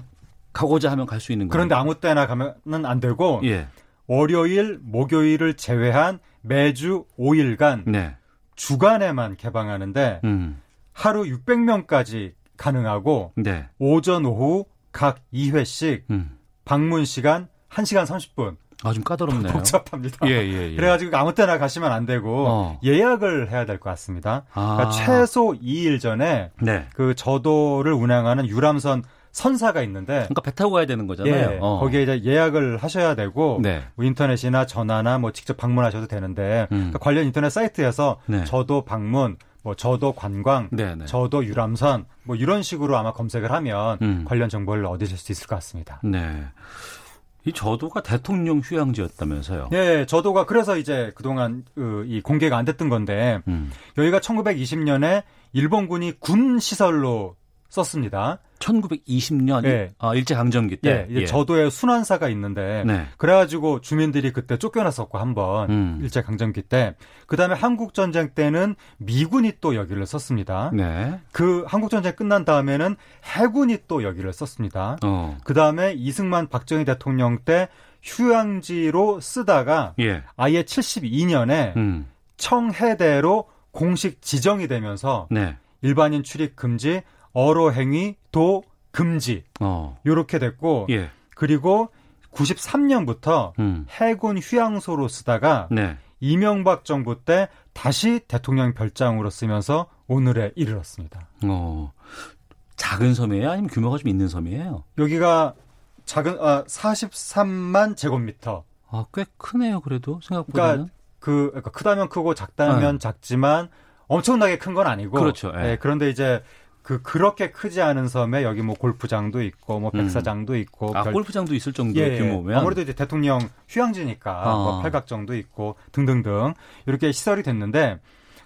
가고자 하면 갈 수 있는 거예요. 그런데 아무 때나 가면은 안 되고 예. 월요일, 목요일을 제외한 매주 5일간 네. 주간에만 개방하는데 음. 하루 600명까지 가능하고 네. 오전 오후 각 2회씩 음. 방문 시간 1시간 30분. 아, 좀 까다롭네요. 복잡합니다. 예, 예, 예. 그래가지고 아무 때나 가시면 안 되고 어. 예약을 해야 될 것 같습니다. 아. 그러니까 최소 2일 전에 네. 그 저도를 운항하는 유람선 선사가 있는데 그러니까 배 타고 가야 되는 거잖아요. 예, 어. 거기에 이제 예약을 하셔야 되고 네. 뭐 인터넷이나 전화나 뭐 직접 방문하셔도 되는데 음. 그러니까 관련 인터넷 사이트에서 네. 저도 방문, 뭐 저도 관광, 네, 네. 저도 유람선 뭐 이런 식으로 아마 검색을 하면 음. 관련 정보를 얻으실 수 있을 것 같습니다. 네. 이 저도가 대통령 휴양지였다면서요. 예, 저도가 그래서 이제 그동안 그, 이 공개가 안 됐던 건데 음. 여기가 1920년에 일본군이 군 시설로 썼습니다. 1920년 예. 아, 일제 강점기 때. 예, 이제 저도에 순환사가 있는데 네. 그래가지고 주민들이 그때 쫓겨났었고 한번 음. 일제 강점기 때 그다음에 한국 전쟁 때는 미군이 또 여기를 썼습니다. 네. 그 한국 전쟁 끝난 다음에는 해군이 또 여기를 썼습니다. 어. 그다음에 이승만 박정희 대통령 때 휴양지로 쓰다가 예. 아예 72년에 음. 청해대로 공식 지정이 되면서 네. 일반인 출입 금지, 어로 행위 도 금지 어. 요렇게 됐고 예. 그리고 93년부터 음. 해군 휴양소로 쓰다가 네. 이명박 정부 때 다시 대통령 별장으로 쓰면서 오늘에 이르렀습니다. 어. 작은 섬이에요? 아니면 규모가 좀 있는 섬이에요? 여기가 작은 아 43만 제곱미터. 아, 꽤 크네요, 그래도 생각보다는. 그러니까 그 그러니까 크다면 크고 작다면 네. 작지만 엄청나게 큰 건 아니고 그렇죠, 예. 예, 그런데 이제 그 그렇게 크지 않은 섬에 여기 뭐 골프장도 있고 뭐 음. 백사장도 있고 아, 별- 골프장도 있을 정도의 예, 예. 규모면 아무래도 이제 대통령 휴양지니까 아. 뭐 팔각정도 있고 등등등 이렇게 시설이 됐는데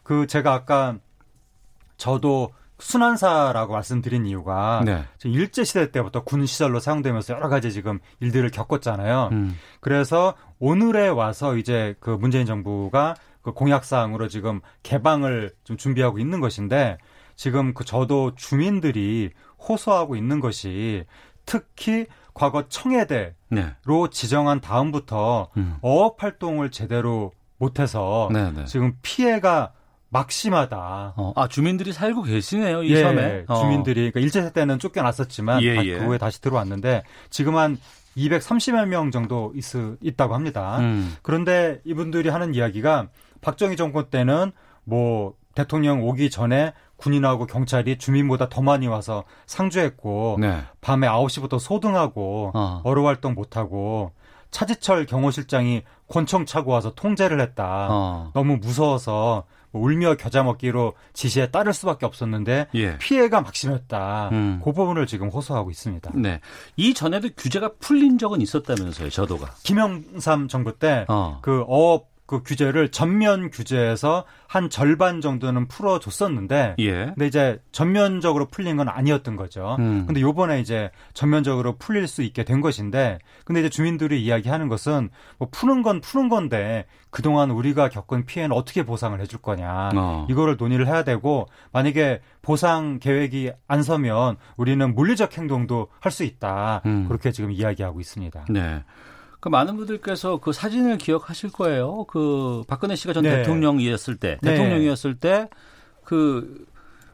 그 제가 아까 저도 순환사라고 말씀드린 이유가 네. 일제 시대 때부터 군 시설로 사용되면서 여러 가지 지금 일들을 겪었잖아요. 음. 그래서 오늘에 와서 이제 그 문재인 정부가 그 공약 사항으로 지금 개방을 좀 준비하고 있는 것인데 지금 그 저도 주민들이 호소하고 있는 것이 특히 과거 청해대로 네. 지정한 다음부터 음. 어업 활동을 제대로 못해서 네, 네. 지금 피해가 막심하다. 어, 아, 주민들이 살고 계시네요, 이 예, 섬에. 어. 주민들이 그러니까 일제 때는 쫓겨났었지만 예, 다- 예. 그 후에 다시 들어왔는데 지금 한 230여 명 정도 있, 있다고 합니다. 음. 그런데 이분들이 하는 이야기가 박정희 정권 때는 뭐 대통령 오기 전에 군인하고 경찰이 주민보다 더 많이 와서 상주했고 네. 밤에 9시부터 소등하고 어. 어로 활동 못 하고 차지철 경호실장이 권총 차고 와서 통제를 했다. 어. 너무 무서워서 뭐 울며 겨자 먹기로 지시에 따를 수밖에 없었는데 예. 피해가 막심했다. 음. 그 부분을 지금 호소하고 있습니다. 네. 이 전에도 규제가 풀린 적은 있었다면서요, 저도가. 김영삼 정부 때 어. 그 어 업 그 규제를 전면 규제해서 한 절반 정도는 풀어줬었는데 예. 근데 이제 전면적으로 풀린 건 아니었던 거죠. 음. 근데 요번에 이제 전면적으로 풀릴 수 있게 된 것인데 근데 이제 주민들이 이야기하는 것은 뭐 푸는 건 푸는 건데 그동안 우리가 겪은 피해는 어떻게 보상을 해줄 거냐. 어. 이거를 논의를 해야 되고 만약에 보상 계획이 안 서면 우리는 물리적 행동도 할 수 있다. 음. 그렇게 지금 이야기하고 있습니다. 네. 그 많은 분들께서 그 사진을 기억하실 거예요. 그 박근혜 씨가 전 네. 대통령이었을 때, 네. 대통령이었을 때 그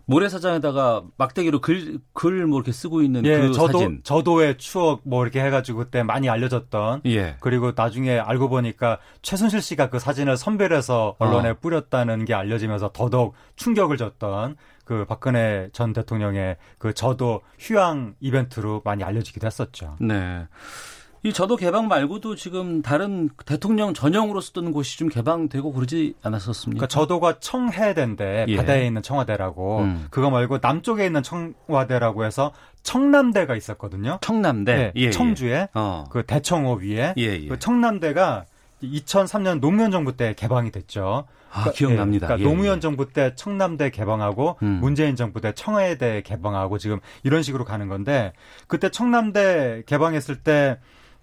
모래사장에다가 막대기로 글, 글 뭐 이렇게 쓰고 있는 예, 그 저도 사진. 저도의 추억 뭐 이렇게 해가지고 그때 많이 알려졌던 예. 그리고 나중에 알고 보니까 최순실 씨가 그 사진을 선별해서 언론에 어. 뿌렸다는 게 알려지면서 더더욱 충격을 줬던 그 박근혜 전 대통령의 그 저도 휴양 이벤트로 많이 알려지기도 했었죠. 네. 이 저도 개방 말고도 지금 다른 대통령 전용으로 쓰던 곳이 좀 개방되고 그러지 않았었습니까? 그러니까 저도가 청해대인데 예. 바다에 있는 청와대라고 음. 그거 말고 남쪽에 있는 청와대라고 해서 청남대가 있었거든요. 청남대, 네, 예, 예. 청주에 어. 그 대청호 위에 예, 예. 그 청남대가 2003년 노무현 정부 때 개방이 됐죠. 아, 기억납니다. 그러니까 예, 노무현 예. 정부 때 청남대 개방하고 음. 문재인 정부 때 청해대 개방하고 지금 이런 식으로 가는 건데 그때 청남대 개방했을 때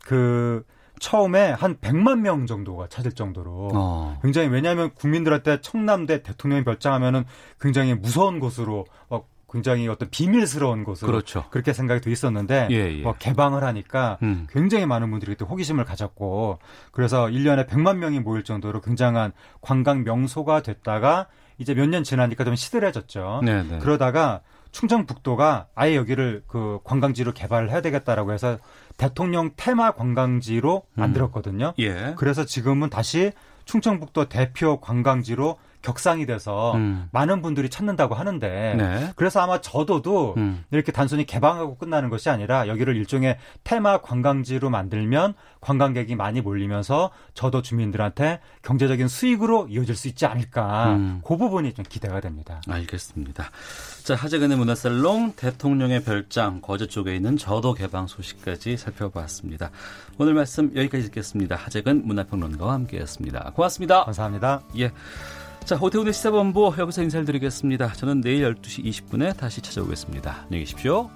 그 처음에 한 100만 명 정도가 찾을 정도로 어. 굉장히 왜냐하면 국민들한테 청남대 대통령이 별장하면은 굉장히 무서운 곳으로 막 굉장히 어떤 비밀스러운 곳으로 그렇죠. 그렇게 생각이 돼 있었는데 예, 예. 뭐 개방을 하니까 음. 굉장히 많은 분들이 또 호기심을 가졌고 그래서 1년에 100만 명이 모일 정도로 굉장한 관광 명소가 됐다가 이제 몇 년 지나니까 좀 시들해졌죠. 네, 네. 그러다가 충청북도가 아예 여기를 그 관광지로 개발을 해야 되겠다라고 해서 대통령 테마 관광지로 음. 만들었거든요. 예. 그래서 지금은 다시 충청북도 대표 관광지로 격상이 돼서 음. 많은 분들이 찾는다고 하는데 네. 그래서 아마 저도도 음. 이렇게 단순히 개방하고 끝나는 것이 아니라 여기를 일종의 테마 관광지로 만들면 관광객이 많이 몰리면서 저도 주민들한테 경제적인 수익으로 이어질 수 있지 않을까 음. 그 부분이 좀 기대가 됩니다. 알겠습니다. 자, 하재근의 문화살롱 대통령의 별장 거제 쪽에 있는 저도 개방 소식까지 살펴봤습니다. 오늘 말씀 여기까지 듣겠습니다. 하재근 문화평론가와 함께했습니다. 고맙습니다. 감사합니다. 예. 자, 호태훈의 시사본부 여기서 인사를 드리겠습니다. 저는 내일 12시 20분에 다시 찾아오겠습니다. 안녕히 계십시오.